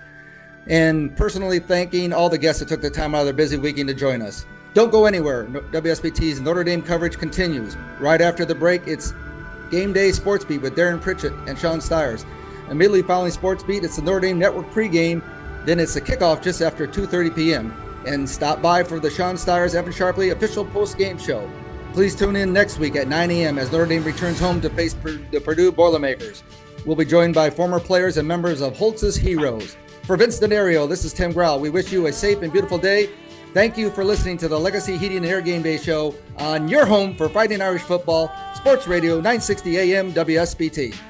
And personally thanking all the guests that took the time out of their busy weekend to join us. Don't go anywhere. WSBT's Notre Dame coverage continues. Right after the break, it's Game Day Sports Beat with Darren Pritchett and Sean Stires. Immediately following Sports Beat, it's the Notre Dame Network pregame. Then it's the kickoff just after 2:30 p.m. And stop by for the Sean Stires Evan Sharpley official post-game show. Please tune in next week at 9 a.m. as Notre Dame returns home to face the Purdue Boilermakers. We'll be joined by former players and members of Holtz's Heroes. For Vince Denario, this is Tim Grau. We wish you a safe and beautiful day. Thank you for listening to the Legacy Heating and Air Game Day Show on your home for Fighting Irish Football, Sports Radio 960 AM WSBT.